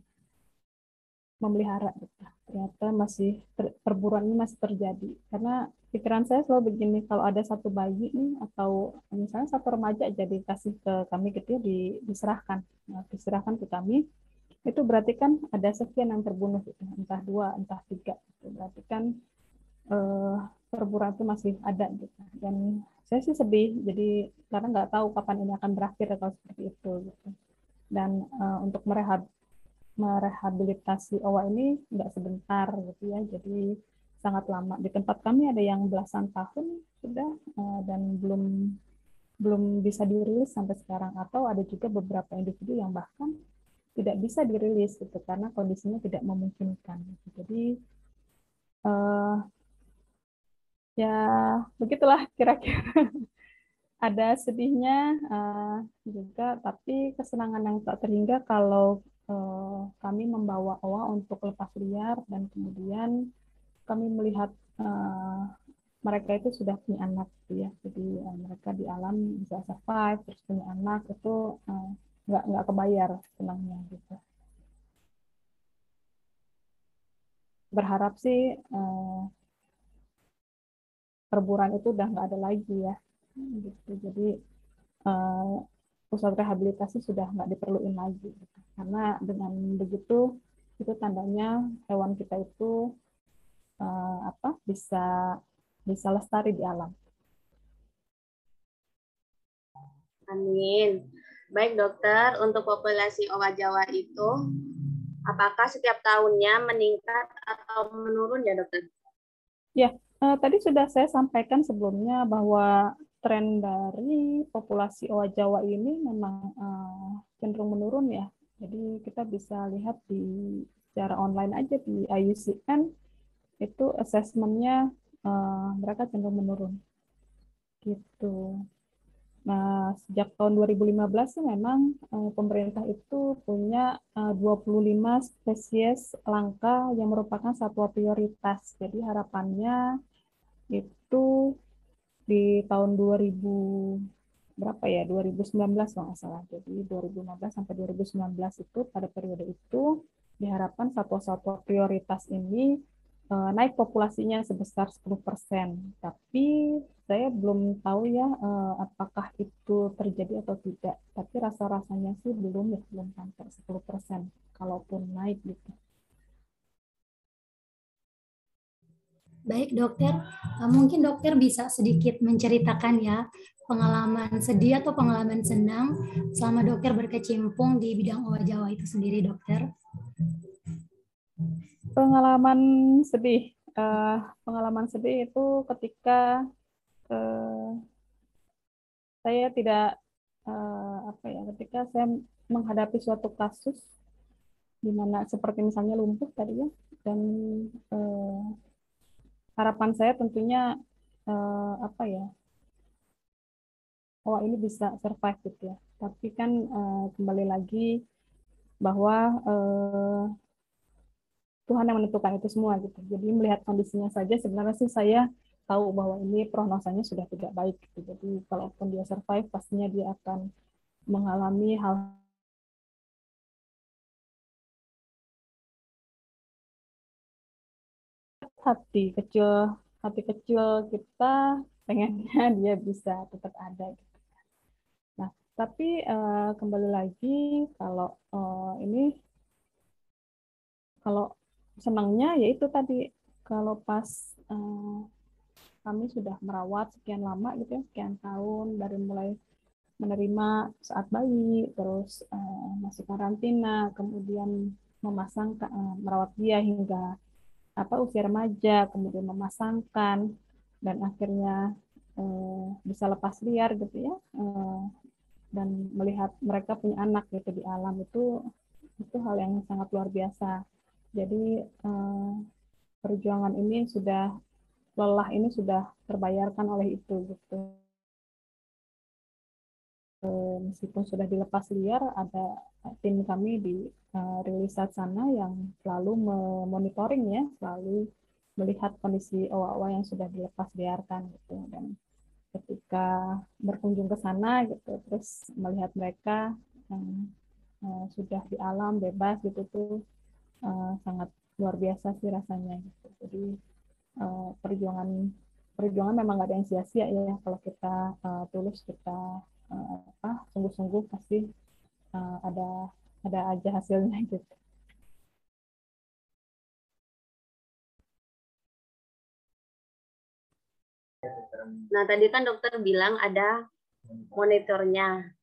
memelihara gitu. ternyata masih ter, perburuan ini masih terjadi karena pikiran saya selalu begini kalau ada satu bayi nih atau misalnya satu remaja jadi kasih ke kami gitu ya di, diserahkan nah, diserahkan ke kami itu berarti kan ada sekian yang terbunuh gitu entah dua entah tiga gitu. berarti kan uh, perburuan itu masih ada gitu. Dan saya sih sedih jadi karena nggak tahu kapan ini akan berakhir kalau seperti itu gitu. Dan uh, untuk merehab merehabilitasi owa ini nggak sebentar gitu ya jadi sangat lama. Di tempat kami ada yang belasan tahun sudah uh, dan belum belum bisa dirilis sampai sekarang. Atau ada juga beberapa individu yang bahkan tidak bisa dirilis gitu karena kondisinya tidak memungkinkan jadi uh, ya begitulah kira-kira. Ada sedihnya uh, juga tapi kesenangan yang tak terhingga kalau uh, kami membawa Owa untuk lepas liar dan kemudian kami melihat uh, mereka itu sudah punya anak gitu ya. Jadi uh, mereka di alam bisa survive terus punya anak itu uh, nggak nggak kebayar senangnya gitu. Berharap sih uh, perburuan itu udah nggak ada lagi ya gitu jadi uh, pusat rehabilitasi sudah nggak diperluin lagi gitu. karena dengan begitu itu tandanya hewan kita itu uh, apa bisa bisa lestari di alam. Amin. Baik dokter, untuk populasi owa Jawa itu apakah setiap tahunnya meningkat atau menurun ya dokter? Ya, Uh, tadi sudah saya sampaikan sebelumnya bahwa tren dari populasi owa Jawa ini memang uh, cenderung menurun ya. Jadi kita bisa lihat di secara online aja di IUCN itu asesmennya uh, mereka cenderung menurun. Gitu. Nah, sejak tahun 2015 sih memang uh, pemerintah itu punya uh, 25 spesies langka yang merupakan satwa prioritas. Jadi harapannya itu di tahun 2000 berapa ya 2019 kalau nggak salah. Jadi 2015 sampai 2019 itu pada periode itu diharapkan satwa-satwa prioritas ini uh, naik populasinya sebesar 10%. Tapi saya belum tahu ya uh, apakah itu terjadi atau tidak. Tapi rasa-rasanya sih belum ya, belum sampai 10%. Kalaupun naik gitu. Baik dokter, uh, mungkin dokter bisa sedikit menceritakan ya pengalaman sedih atau pengalaman senang selama dokter berkecimpung di bidang owa Jawa itu sendiri dokter. Pengalaman sedih. Uh, pengalaman sedih itu ketika uh, saya tidak uh, apa ya ketika saya menghadapi suatu kasus di mana seperti misalnya lumpuh tadi ya dan uh, harapan saya tentunya uh, apa ya oh ini bisa survive gitu ya tapi kan uh, kembali lagi bahwa uh, Tuhan yang menentukan itu semua gitu. Jadi melihat kondisinya saja sebenarnya sih saya tahu bahwa ini prognosanya sudah tidak baik gitu. Jadi kalaupun dia survive pastinya dia akan mengalami hal hati kecil hati kecil kita pengennya dia bisa tetap ada gitu. Nah, tapi uh, kembali lagi kalau uh, ini kalau senangnya yaitu tadi kalau pas uh, kami sudah merawat sekian lama gitu ya sekian tahun dari mulai menerima saat bayi terus uh, masih karantina kemudian memasang uh, merawat dia hingga apa usia remaja kemudian memasangkan dan akhirnya uh, bisa lepas liar gitu ya uh, dan melihat mereka punya anak gitu di alam itu itu hal yang sangat luar biasa jadi eh, perjuangan ini sudah lelah ini sudah terbayarkan oleh itu gitu. Eh, meskipun sudah dilepas liar, ada tim kami di uh, rilisat sana yang selalu memonitoring ya, selalu melihat kondisi owa-owa yang sudah dilepas liarkan gitu. Dan ketika berkunjung ke sana gitu terus melihat mereka yang uh, sudah di alam bebas gitu tuh uh, sangat luar biasa sih rasanya gitu. Jadi perjuangan perjuangan memang gak ada yang sia-sia ya kalau kita uh, tulus kita uh, apa sungguh-sungguh pasti uh, ada ada aja hasilnya gitu Nah, tadi kan dokter bilang ada monitornya.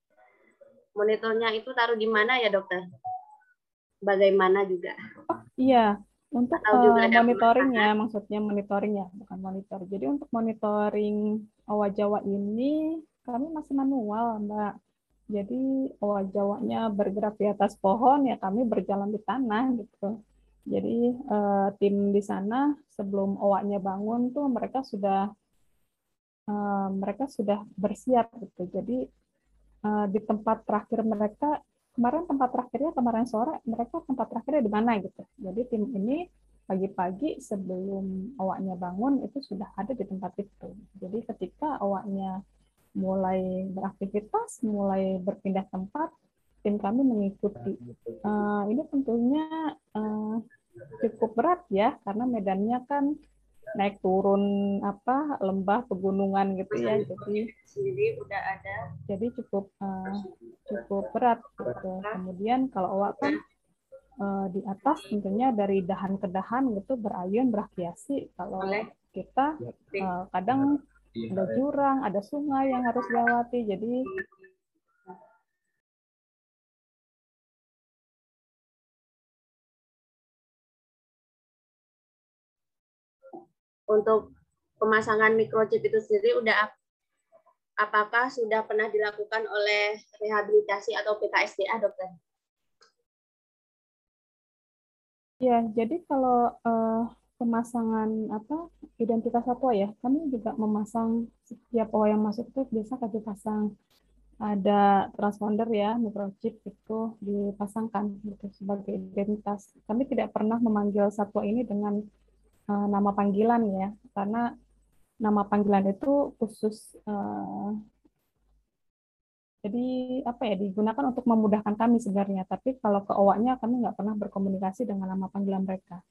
Monitornya itu taruh di mana ya, dokter? Bagaimana juga? Oh, iya, untuk uh, monitoringnya, maksudnya monitoring ya, bukan monitor. Jadi untuk monitoring owa Jawa ini kami masih manual, Mbak. Jadi owa Jawanya bergerak di atas pohon, ya kami berjalan di tanah gitu. Jadi uh, tim di sana sebelum owanya bangun tuh mereka sudah uh, mereka sudah bersiap gitu. Jadi uh, di tempat terakhir mereka kemarin tempat terakhirnya kemarin sore mereka tempat terakhirnya di mana gitu. Jadi tim ini pagi-pagi sebelum awaknya bangun itu sudah ada di tempat itu. Jadi ketika awaknya mulai beraktivitas, mulai berpindah tempat, tim kami mengikuti. Uh, ini tentunya uh, cukup berat ya karena medannya kan naik turun apa lembah pegunungan gitu ya. Jadi sendiri udah ada. jadi cukup uh, cukup berat gitu. Kemudian kalau awak kan uh, di atas tentunya dari dahan ke dahan gitu berayun beraktiasi kalau kita uh, kadang ada jurang ada sungai yang harus dilewati jadi untuk pemasangan microchip itu sendiri udah apakah sudah pernah dilakukan oleh rehabilitasi atau PKSDA dokter? Ya, jadi kalau uh, pemasangan apa identitas satwa ya, kami juga memasang setiap orang yang masuk itu biasa kami pasang ada transponder ya microchip itu dipasangkan gitu sebagai identitas. Kami tidak pernah memanggil satwa ini dengan uh, nama panggilan ya, karena nama panggilan itu khusus uh, jadi apa ya digunakan untuk memudahkan kami sebenarnya. Tapi kalau ke owaknya kami nggak pernah berkomunikasi dengan nama panggilan mereka.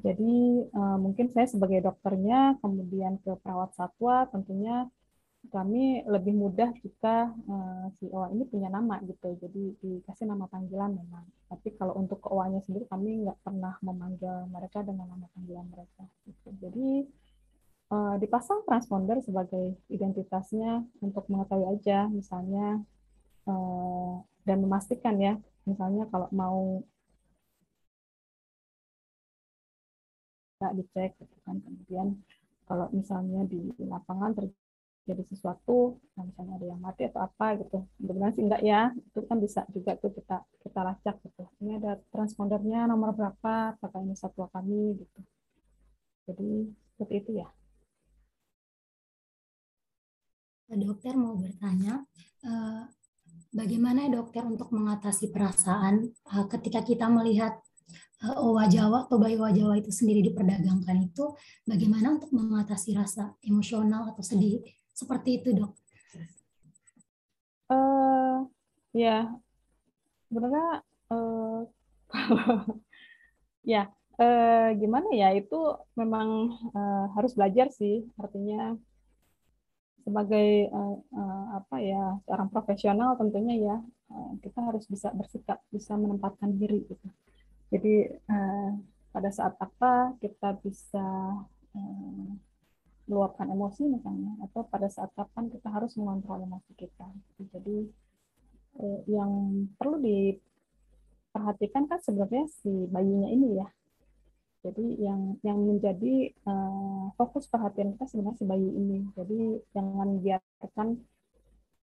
Jadi uh, mungkin saya sebagai dokternya, kemudian ke perawat satwa, tentunya kami lebih mudah jika uh, si owa ini punya nama gitu jadi dikasih nama panggilan memang tapi kalau untuk owanya sendiri kami nggak pernah memanggil mereka dengan nama panggilan mereka gitu. jadi uh, dipasang transponder sebagai identitasnya untuk mengetahui aja misalnya uh, dan memastikan ya misalnya kalau mau nggak dicek gitu kan. Kemudian kalau misalnya di lapangan terjadi jadi sesuatu nah misalnya ada yang mati atau apa gitu. Mudah sih enggak ya itu kan bisa juga tuh kita kita lacak gitu. Ini ada transpondernya nomor berapa apakah ini satwa kami gitu. Jadi seperti itu ya. Dokter mau bertanya eh, bagaimana dokter untuk mengatasi perasaan eh, ketika kita melihat owa Jawa atau bayi owa Jawa itu sendiri diperdagangkan itu bagaimana untuk mengatasi rasa emosional atau sedih seperti itu, dok? Uh, ya, sebenarnya uh, ya uh, gimana ya itu memang uh, harus belajar sih, artinya sebagai uh, uh, apa ya seorang profesional tentunya ya uh, kita harus bisa bersikap, bisa menempatkan diri gitu. Jadi uh, pada saat apa kita bisa uh, meluapkan emosi misalnya atau pada saat kapan kita harus mengontrol emosi kita. Jadi eh, yang perlu diperhatikan kan sebenarnya si bayinya ini ya. Jadi yang yang menjadi fokus perhatian kita sebenarnya si bayi ini. Jadi jangan biarkan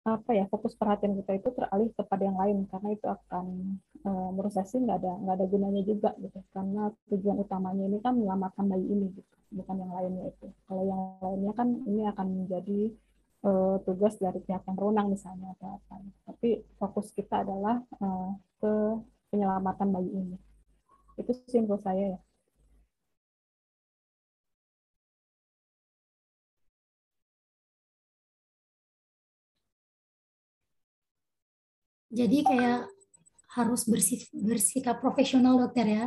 apa ya fokus perhatian kita itu teralih kepada yang lain karena itu akan uh, menurut saya sih nggak ada nggak ada gunanya juga gitu karena tujuan utamanya ini kan menyelamatkan bayi ini gitu bukan yang lainnya itu. Kalau yang lainnya kan ini akan menjadi uh, tugas dari pihak yang berwenang misalnya atau apa. Tapi fokus kita adalah uh, ke penyelamatan bayi ini. Itu simpel saya ya. Jadi kayak harus bersik bersikap profesional dokter ya?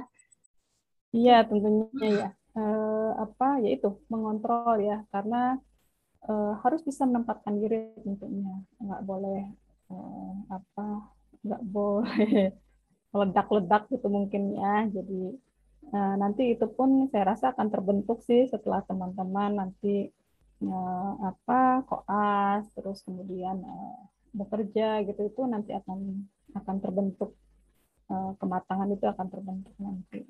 Iya tentunya ya. Uh, apa ya itu mengontrol ya karena uh, harus bisa menempatkan diri tentunya nggak boleh uh, apa nggak boleh ledak-ledak gitu mungkin ya jadi uh, nanti itu pun saya rasa akan terbentuk sih setelah teman-teman nanti uh, apa koas terus kemudian uh, bekerja gitu itu nanti akan akan terbentuk uh, kematangan itu akan terbentuk nanti.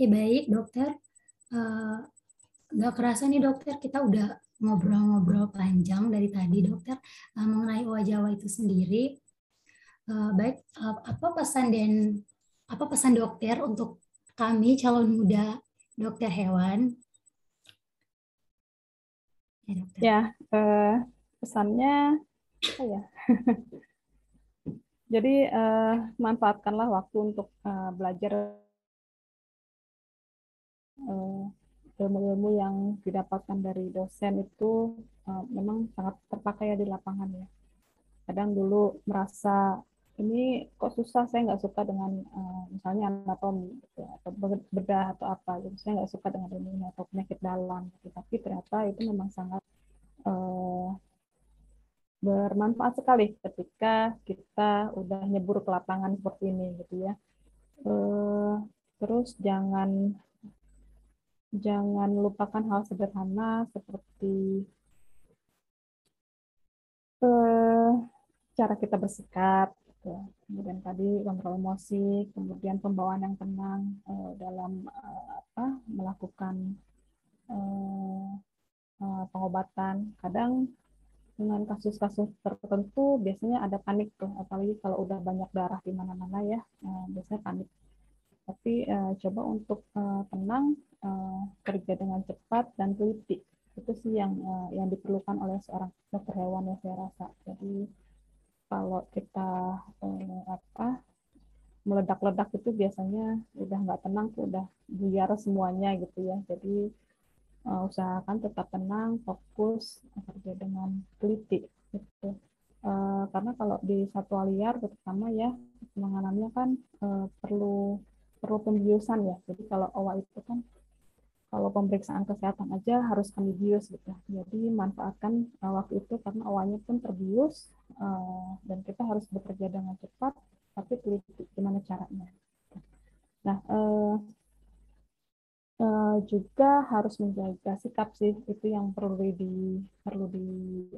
Oke, baik dokter. Uh, nggak kerasa nih dokter, kita udah ngobrol-ngobrol panjang dari tadi dokter uh, mengenai owa Jawa itu sendiri. Uh, baik, uh, apa pesan dan apa pesan dokter untuk kami calon muda dokter hewan? Ya, dokter. ya uh, pesannya apa ya? Jadi uh, manfaatkanlah waktu untuk uh, belajar Eh, ilmu-ilmu yang didapatkan dari dosen itu uh, memang sangat terpakai ya di lapangan ya. Kadang dulu merasa ini kok susah saya nggak suka dengan uh, misalnya anatomi gitu, atau bedah atau apa gitu saya nggak suka dengan ini atau penyakit dalam gitu. tapi ternyata itu memang sangat uh, bermanfaat sekali ketika kita udah nyebur ke lapangan seperti ini gitu ya uh, terus jangan jangan lupakan hal sederhana seperti eh, cara kita bersikap, gitu. kemudian tadi kontrol emosi, kemudian pembawaan yang tenang eh, dalam eh, apa melakukan eh, eh, pengobatan. Kadang dengan kasus-kasus tertentu biasanya ada panik tuh, apalagi kalau udah banyak darah di mana-mana ya, eh, biasanya panik. Tapi eh, coba untuk eh, tenang, uh, kerja dengan cepat dan teliti. Itu sih yang uh, yang diperlukan oleh seorang dokter hewan ya saya rasa. Jadi kalau kita uh, apa meledak-ledak itu biasanya udah nggak tenang tuh udah buyar semuanya gitu ya. Jadi uh, usahakan tetap tenang fokus kerja dengan teliti gitu. Uh, karena kalau di satwa liar terutama ya penanganannya kan uh, perlu perlu pembiusan ya jadi kalau owa itu kan kalau pemeriksaan kesehatan aja harus kami bius gitu. Jadi manfaatkan uh, waktu itu karena awalnya pun terbius uh, dan kita harus bekerja dengan cepat, tapi teliti gimana caranya. Nah, uh, juga harus menjaga sikap sih itu yang perlu di perlu di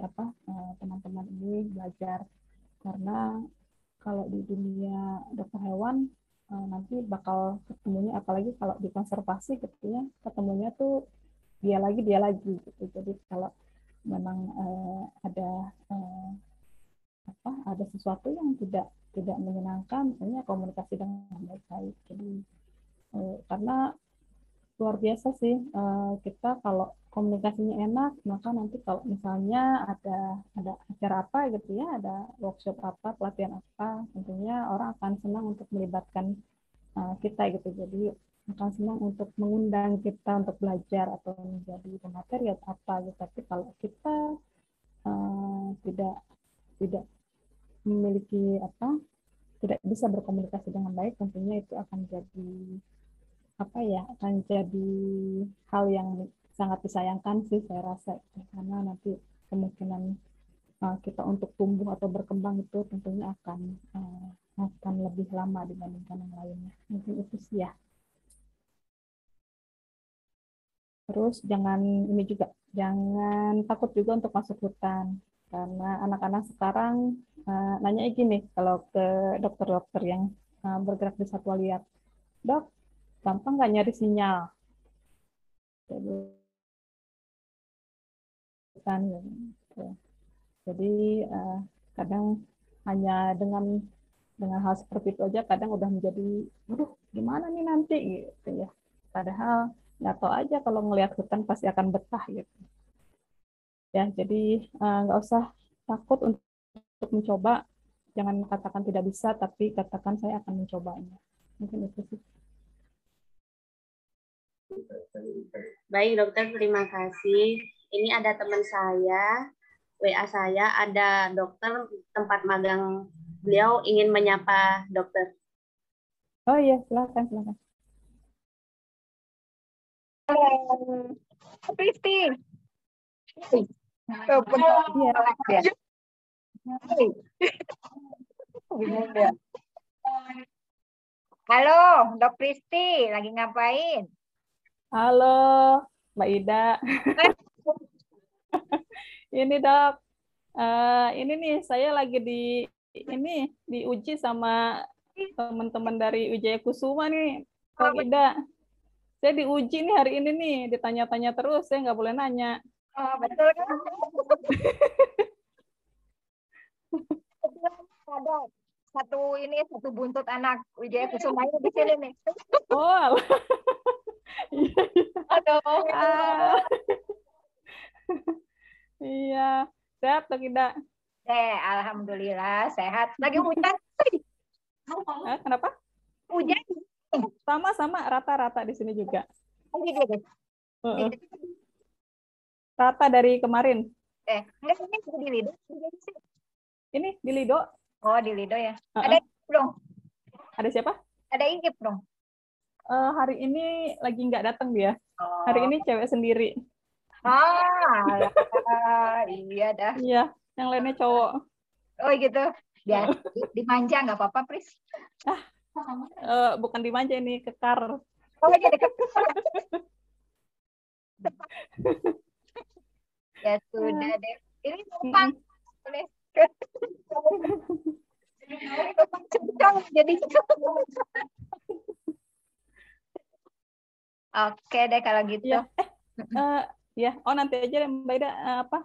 apa teman-teman uh, ini belajar karena kalau di dunia dokter hewan Eh, nanti bakal ketemunya apalagi kalau di konservasi gitu ya ketemunya tuh dia lagi dia lagi gitu. Jadi kalau memang uh, ada uh, apa ada sesuatu yang tidak tidak menyenangkan misalnya komunikasi dengan baik-baik jadi uh, karena luar biasa sih. Uh, kita kalau komunikasinya enak maka nanti kalau misalnya ada ada acara apa gitu ya ada workshop apa pelatihan apa tentunya orang akan senang untuk melibatkan uh, kita gitu. Jadi akan senang untuk mengundang kita untuk belajar atau menjadi pemateri atau apa gitu. Tapi kalau kita uh, tidak tidak memiliki apa tidak bisa berkomunikasi dengan baik tentunya itu akan jadi apa ya akan jadi hal yang sangat disayangkan sih saya rasa karena nanti kemungkinan uh, kita untuk tumbuh atau berkembang itu tentunya akan uh, akan lebih lama dibandingkan yang lainnya. Mungkin itu sih ya. Terus jangan ini juga, jangan takut juga untuk masuk hutan. Karena anak-anak sekarang uh, nanya gini, kalau ke dokter-dokter yang uh, bergerak di satwa liar, dok, gampang nggak nyari sinyal? Kan, gitu. Jadi uh, kadang hanya dengan dengan hal seperti itu aja kadang udah menjadi, aduh gimana nih nanti gitu ya. Padahal nggak tahu aja kalau ngelihat hutan pasti akan betah gitu ya jadi eh, nggak uh, usah takut untuk, untuk mencoba jangan katakan tidak bisa tapi katakan saya akan mencobanya mungkin itu sih baik dokter terima kasih. Ini ada teman saya WA saya ada dokter tempat magang beliau ingin menyapa dokter. Oh iya silakan silakan. Kristi. Halo, Dok Kristi, lagi ngapain? Halo, Mbak Ida. ini Dok, uh, ini nih saya lagi di ini diuji sama teman-teman dari Ujaya Kusuma nih, Mbak Ida. Saya diuji nih hari ini nih, ditanya-tanya terus, saya nggak boleh nanya. Oh, betul kan? ada satu ini satu buntut anak Wijaya Kusuma di sini nih. Oh. Aduh. Ah. iya, sehat atau tidak? Eh, alhamdulillah sehat. Lagi hujan. Eh, kenapa? Hujan. Sama-sama rata-rata di sini juga. Uh -uh. Rata dari kemarin. Eh, enggak ini di Lido. Ini di Lido. Oh, di Lido ya. Uh -uh. Ada dong. Ada siapa? Ada Igip dong. Uh, hari ini lagi nggak datang dia. Oh. Hari ini cewek sendiri. Ah, iya dah. Iya, yang lainnya cowok. Oh gitu. Ya, dimanja nggak apa-apa, Pris. Ah, uh, bukan dimanja ini kekar. Oh, jadi kekar. ya sudah deh. Ini numpang. Boleh. jadi Oke deh kalau gitu. Ya, eh, uh, ya. Oh nanti aja Mbak Ida uh, apa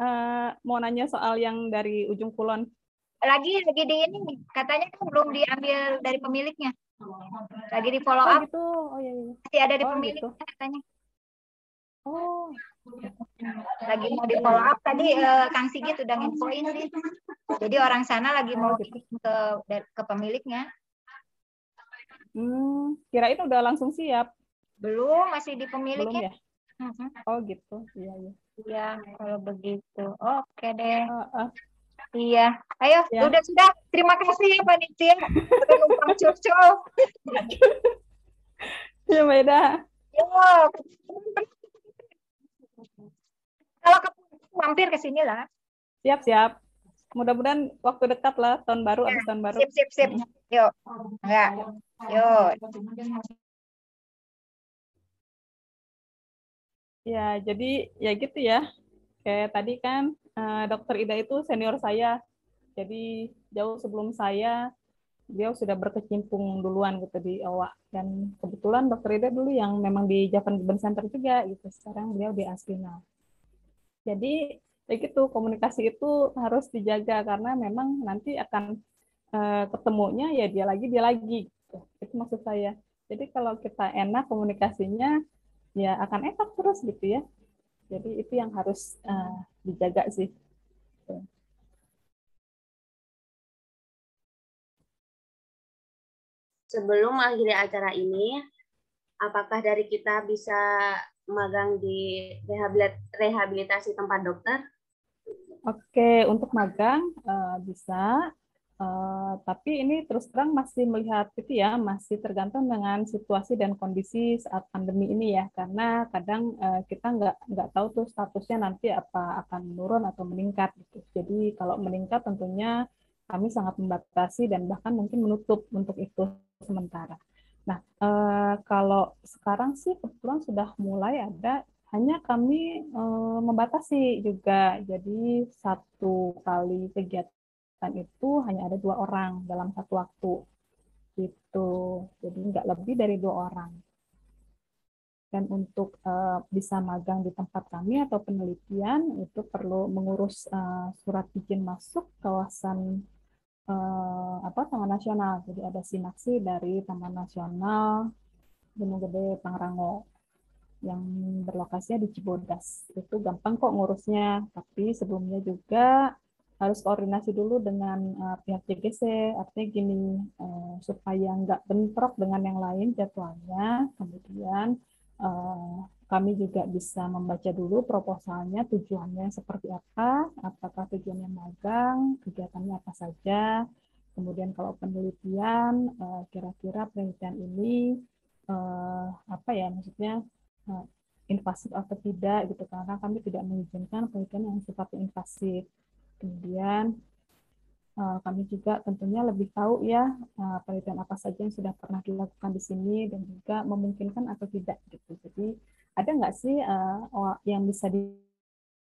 uh, mau nanya soal yang dari ujung kulon. Lagi lagi di ini katanya kan belum diambil dari pemiliknya. Lagi di follow oh, up. Gitu. Oh iya iya. Masih ada di oh, pemiliknya gitu. katanya. Oh. Lagi mau di follow up tadi uh, Kang Sigit udah nginfoin sih. Jadi orang sana lagi mau oh, gitu. ke ke pemiliknya. Hmm, kirain udah langsung siap. Belum, masih di pemiliknya. Belum ya? Uh-huh. Oh gitu, iya iya. Iya, kalau begitu. Oke deh. Uh, uh. Iya, ayo, ya. udah sudah. Terima kasih ya panitia. Udah numpang curcol. Mbak Ida. Yo. Kalau ke mampir ke sini lah. Siap, siap. Mudah-mudahan waktu dekat lah, tahun baru, ya, tahun baru. Sip, sip, sip. Yuk. Enggak. Yuk. Ya, jadi ya gitu ya. Kayak tadi kan uh, Dokter Ida itu senior saya. Jadi jauh sebelum saya beliau sudah berkecimpung duluan gitu di OWA dan kebetulan Dokter Ida dulu yang memang di Japan Urban Center juga gitu. Sekarang beliau di Aspina. Jadi ya gitu komunikasi itu harus dijaga karena memang nanti akan uh, ketemunya ya dia lagi dia lagi gitu. Itu maksud saya. Jadi kalau kita enak komunikasinya ya akan enak terus gitu ya. Jadi itu yang harus uh, dijaga sih. Sebelum mengakhiri acara ini, apakah dari kita bisa magang di rehabilitasi tempat dokter? Oke, untuk magang uh, bisa Uh, tapi ini terus terang masih melihat itu ya, masih tergantung dengan situasi dan kondisi saat pandemi ini ya, karena kadang uh, kita nggak nggak tahu tuh statusnya nanti apa akan menurun atau meningkat gitu. Jadi kalau meningkat tentunya kami sangat membatasi dan bahkan mungkin menutup untuk itu sementara. Nah, uh, kalau sekarang sih kebetulan sudah mulai ada hanya kami membatasi juga jadi satu kali kegiatan dan itu hanya ada dua orang dalam satu waktu. Gitu. Jadi nggak lebih dari dua orang. Dan untuk uh, bisa magang di tempat kami atau penelitian itu perlu mengurus uh, surat izin masuk kawasan uh, apa Taman Nasional. Jadi ada sinaksi dari Taman Nasional Gunung Gede Pangrango yang berlokasinya di Cibodas. Itu gampang kok ngurusnya, tapi sebelumnya juga harus koordinasi dulu dengan uh, pihak JGC, artinya gini, uh, supaya nggak bentrok dengan yang lain jadwalnya, kemudian uh, kami juga bisa membaca dulu proposalnya, tujuannya seperti apa, apakah tujuannya magang, kegiatannya apa saja, kemudian kalau penelitian, kira-kira penelitian ini apa ya, maksudnya invasif atau tidak gitu. Karena kami tidak mengizinkan penelitian yang sifatnya invasif Kemudian uh, kami juga tentunya lebih tahu ya uh, penelitian apa saja yang sudah pernah dilakukan di sini dan juga memungkinkan atau tidak gitu. Jadi ada nggak sih uh, yang bisa di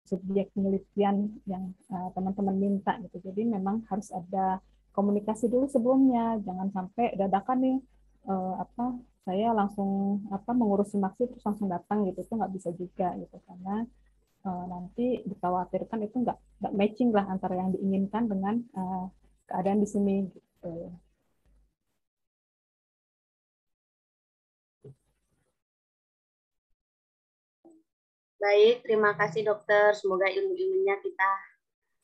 subjek penelitian yang teman-teman minta gitu. Jadi memang harus ada komunikasi dulu sebelumnya, jangan sampai dadakan nih apa saya langsung apa mengurusi maksi terus langsung datang gitu itu nggak bisa juga gitu karena uh, nanti dikhawatirkan itu nggak nggak matching lah antara yang diinginkan dengan uh, keadaan di sini gitu. Baik, terima kasih dokter. Semoga ilmu-ilmunya kita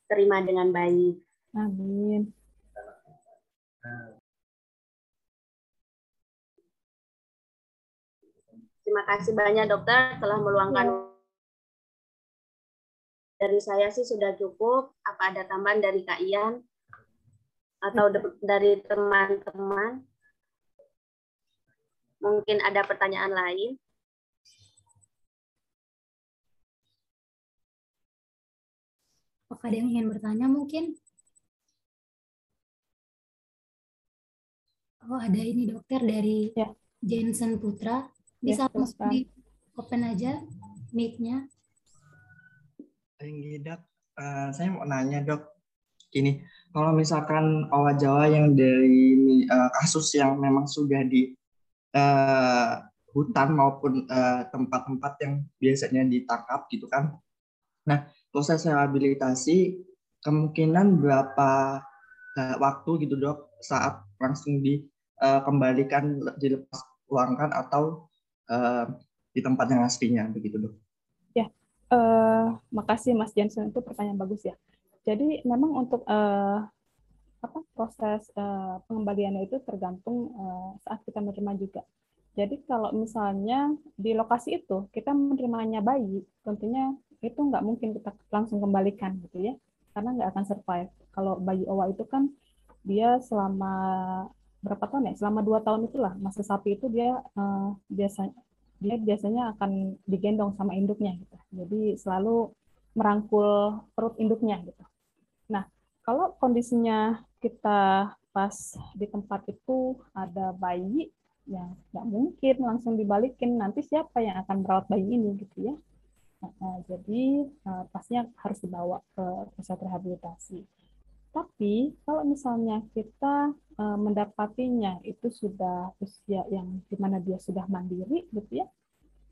terima dengan baik. Amin. Terima kasih banyak dokter telah meluangkan ya. Dari saya sih sudah cukup. Apa ada tambahan dari Kak Ian? Atau dari teman-teman? Mungkin ada pertanyaan lain? Apakah ada yang ingin bertanya mungkin? Oh, ada ini dokter dari ya. Jensen Putra. Bisa ya, langsung di open aja mic-nya. Tinggi dok, uh, saya mau nanya dok, gini, kalau misalkan owa Jawa yang dari uh, kasus yang memang sudah di uh, hutan maupun tempat-tempat uh, yang biasanya ditangkap gitu kan, nah proses rehabilitasi kemungkinan berapa uh, waktu gitu dok saat langsung dikembalikan uh, dilepas uangkan atau uh, di tempat yang aslinya begitu dok? Uh, makasih Mas Jensen itu pertanyaan bagus ya. Jadi memang untuk uh, apa proses uh, pengembaliannya itu tergantung uh, saat kita menerima juga. Jadi kalau misalnya di lokasi itu kita menerimanya bayi, tentunya itu nggak mungkin kita langsung kembalikan gitu ya, karena nggak akan survive. Kalau bayi owa itu kan dia selama berapa tahun ya? Selama dua tahun itulah masa sapi itu dia uh, biasanya dia biasanya akan digendong sama induknya gitu. Jadi selalu merangkul perut induknya gitu. Nah, kalau kondisinya kita pas di tempat itu ada bayi yang nggak mungkin langsung dibalikin nanti siapa yang akan merawat bayi ini gitu ya nah, jadi uh, pastinya harus dibawa ke pusat rehabilitasi tapi kalau misalnya kita uh, mendapatinya itu sudah usia yang di mana dia sudah mandiri, gitu ya,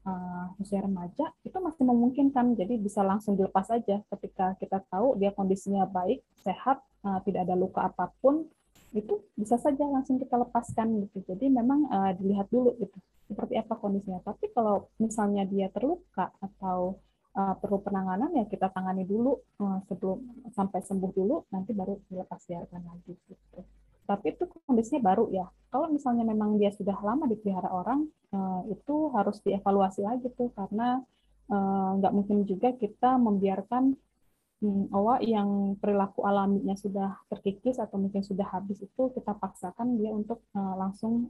uh, usia remaja, itu masih memungkinkan. Jadi bisa langsung dilepas saja ketika kita tahu dia kondisinya baik, sehat, uh, tidak ada luka apa pun, itu bisa saja langsung kita lepaskan gitu. Jadi memang uh, dilihat dulu gitu seperti apa kondisinya. Tapi kalau misalnya dia terluka atau uh, perlu penanganan ya kita tangani dulu uh, sebelum sampai sembuh dulu nanti baru dilepas liarkan lagi gitu. Tapi itu kondisinya baru ya. Kalau misalnya memang dia sudah lama dipelihara orang uh, itu harus dievaluasi lagi tuh karena nggak uh, mungkin juga kita membiarkan hmm, owa yang perilaku alaminya sudah terkikis atau mungkin sudah habis itu kita paksakan dia untuk uh, langsung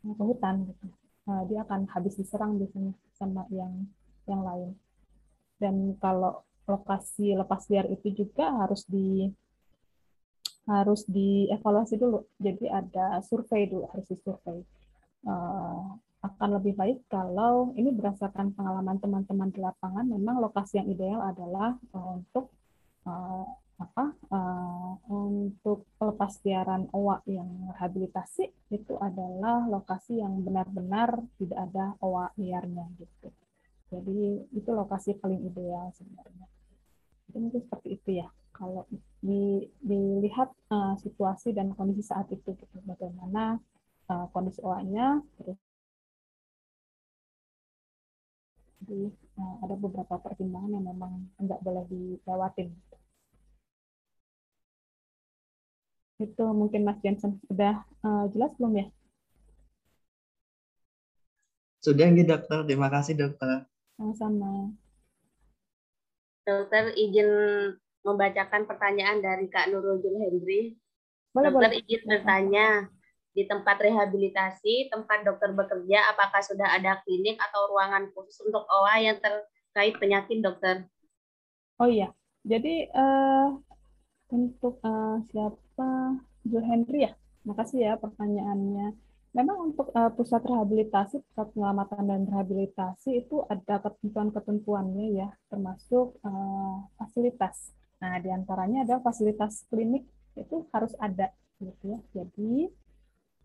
ke hutan gitu. Dia akan habis diserang biasanya sama yang yang lain dan kalau lokasi lepas liar itu juga harus di harus dievaluasi dulu. Jadi ada survei dulu, harus disurvei. Uh, akan lebih baik kalau ini berdasarkan pengalaman teman-teman di lapangan, memang lokasi yang ideal adalah uh, untuk uh, apa uh, untuk pelepas liaran owa yang rehabilitasi itu adalah lokasi yang benar-benar tidak ada owa liarnya gitu. Jadi itu lokasi paling ideal sebenarnya. Itu mungkin seperti itu ya. Kalau di, dilihat uh, situasi dan kondisi saat itu, gitu, bagaimana uh, kondisi OA-nya, terus Jadi uh, ada beberapa pertimbangan yang memang enggak boleh dilewatin. Itu mungkin Mas Jensen sudah uh, jelas belum ya? Sudah nih dokter, terima kasih dokter. Sama-sama. Dokter izin membacakan pertanyaan dari Kak Nurul Hendri. Boleh, dokter boleh. izin bertanya, di tempat rehabilitasi, tempat dokter bekerja, apakah sudah ada klinik atau ruangan khusus untuk OA yang terkait penyakit dokter? Oh iya, jadi uh, untuk uh, siapa? Jul Henry ya? Makasih ya pertanyaannya. Memang untuk uh, pusat rehabilitasi, pusat penyelamatan dan rehabilitasi itu ada ketentuan-ketentuannya ya, termasuk uh, fasilitas. Nah, di antaranya ada fasilitas klinik itu harus ada gitu ya. Jadi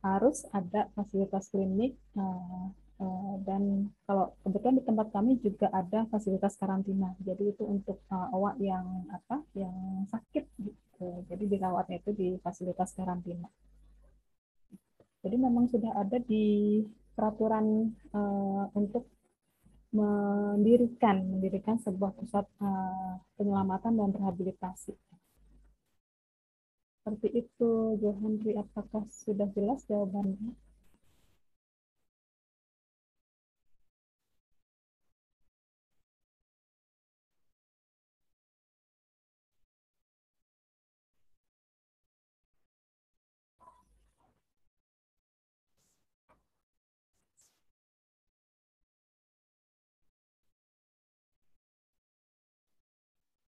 harus ada fasilitas klinik uh, dan kalau kebetulan di tempat kami juga ada fasilitas karantina. Jadi itu untuk uh, awak yang apa yang sakit gitu. Jadi dirawatnya itu di fasilitas karantina. Jadi memang sudah ada di peraturan uh, untuk mendirikan mendirikan sebuah pusat uh, penyelamatan dan rehabilitasi seperti itu, Johanri. Apakah sudah jelas jawabannya?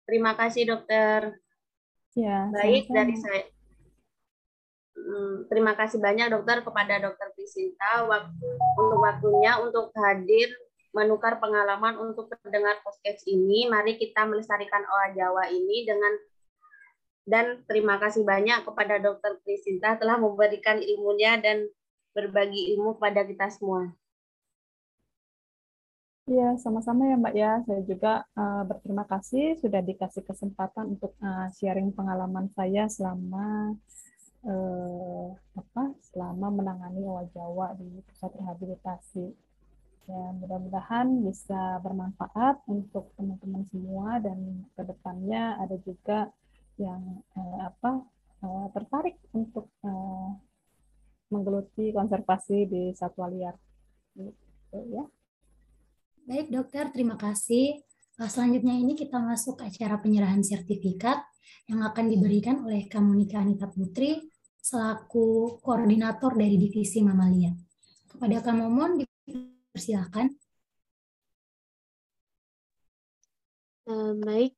Terima kasih dokter. Ya, Baik sama-sama. dari saya. Hmm, terima kasih banyak dokter kepada dokter Prisinta waktu, untuk waktunya untuk hadir menukar pengalaman untuk pendengar podcast ini. Mari kita melestarikan oa Jawa ini dengan dan terima kasih banyak kepada dokter Prisinta telah memberikan ilmunya dan berbagi ilmu kepada kita semua. Iya, sama-sama ya Mbak ya. Saya juga uh, berterima kasih sudah dikasih kesempatan untuk uh, sharing pengalaman saya selama uh, apa? Selama menangani owa di pusat rehabilitasi. Ya, mudah-mudahan bisa bermanfaat untuk teman-teman semua dan ke depannya ada juga yang uh, apa? Uh, tertarik untuk uh, menggeluti konservasi di satwa liar. Gitu, ya. Baik dokter, terima kasih. Eh, selanjutnya ini kita masuk ke acara penyerahan sertifikat yang akan diberikan oleh Kamunika Anita Putri selaku koordinator dari Divisi Mamalia. Kepada Kak Momon, dipersilakan. Baik,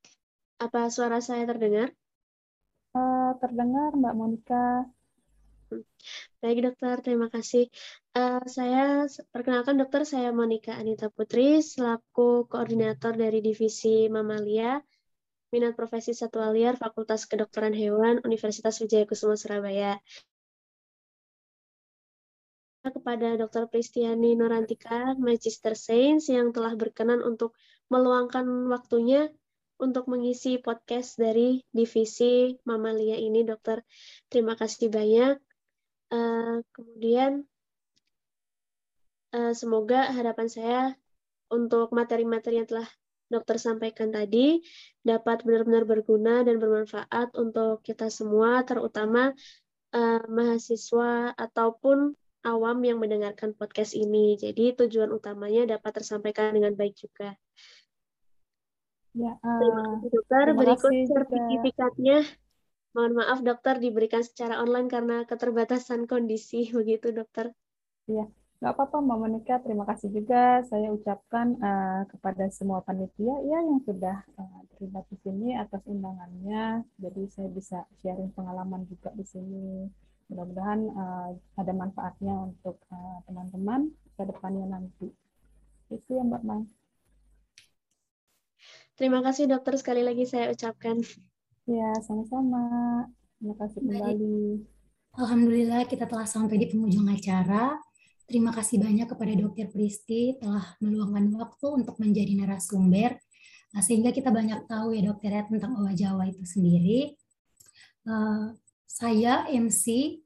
apa suara saya terdengar? Uh, terdengar Mbak Monika. Baik dokter, terima kasih. Uh, saya perkenalkan dokter, saya Monika Anita Putri selaku koordinator dari divisi Mamalia, minat profesi satwa liar Fakultas Kedokteran Hewan Universitas Wijaya Kusuma Surabaya. Kepada Dr. Pristiani Norantika, Magister Sains yang telah berkenan untuk meluangkan waktunya untuk mengisi podcast dari divisi Mamalia ini, dokter. Terima kasih banyak. Uh, kemudian uh, semoga harapan saya untuk materi-materi yang telah dokter sampaikan tadi dapat benar-benar berguna dan bermanfaat untuk kita semua, terutama uh, mahasiswa ataupun awam yang mendengarkan podcast ini. Jadi tujuan utamanya dapat tersampaikan dengan baik juga. Ya, uh, terima kasih dokter. Berikut sertifikatnya. Mohon maaf dokter diberikan secara online karena keterbatasan kondisi begitu dokter. Iya, nggak apa-apa Mbak Monika. Terima kasih juga saya ucapkan uh, kepada semua panitia ya yang sudah uh, terlibat di sini atas undangannya. Jadi saya bisa sharing pengalaman juga di sini. Mudah-mudahan uh, ada manfaatnya untuk teman-teman uh, ke depannya nanti. Itu ya Mbak Mai. Terima kasih dokter sekali lagi saya ucapkan. Ya, sama-sama. Terima kasih kembali. Alhamdulillah kita telah sampai di penghujung acara. Terima kasih banyak kepada Dokter Pristi telah meluangkan waktu untuk menjadi narasumber nah, sehingga kita banyak tahu ya dokter ya tentang owa Jawa itu sendiri. Uh, saya MC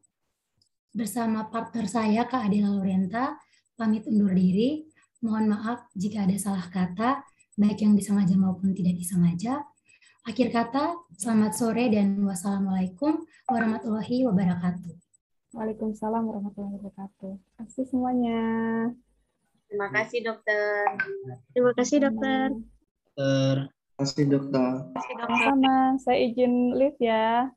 bersama partner saya Kak Adela Lorenta pamit undur diri. Mohon maaf jika ada salah kata, baik yang disengaja maupun tidak disengaja. Akhir kata, selamat sore dan wassalamualaikum warahmatullahi wabarakatuh. Waalaikumsalam warahmatullahi wabarakatuh. Terima kasih semuanya. Terima kasih dokter. Terima kasih dokter. Terima kasih dokter. Sama-sama. Saya izin live ya.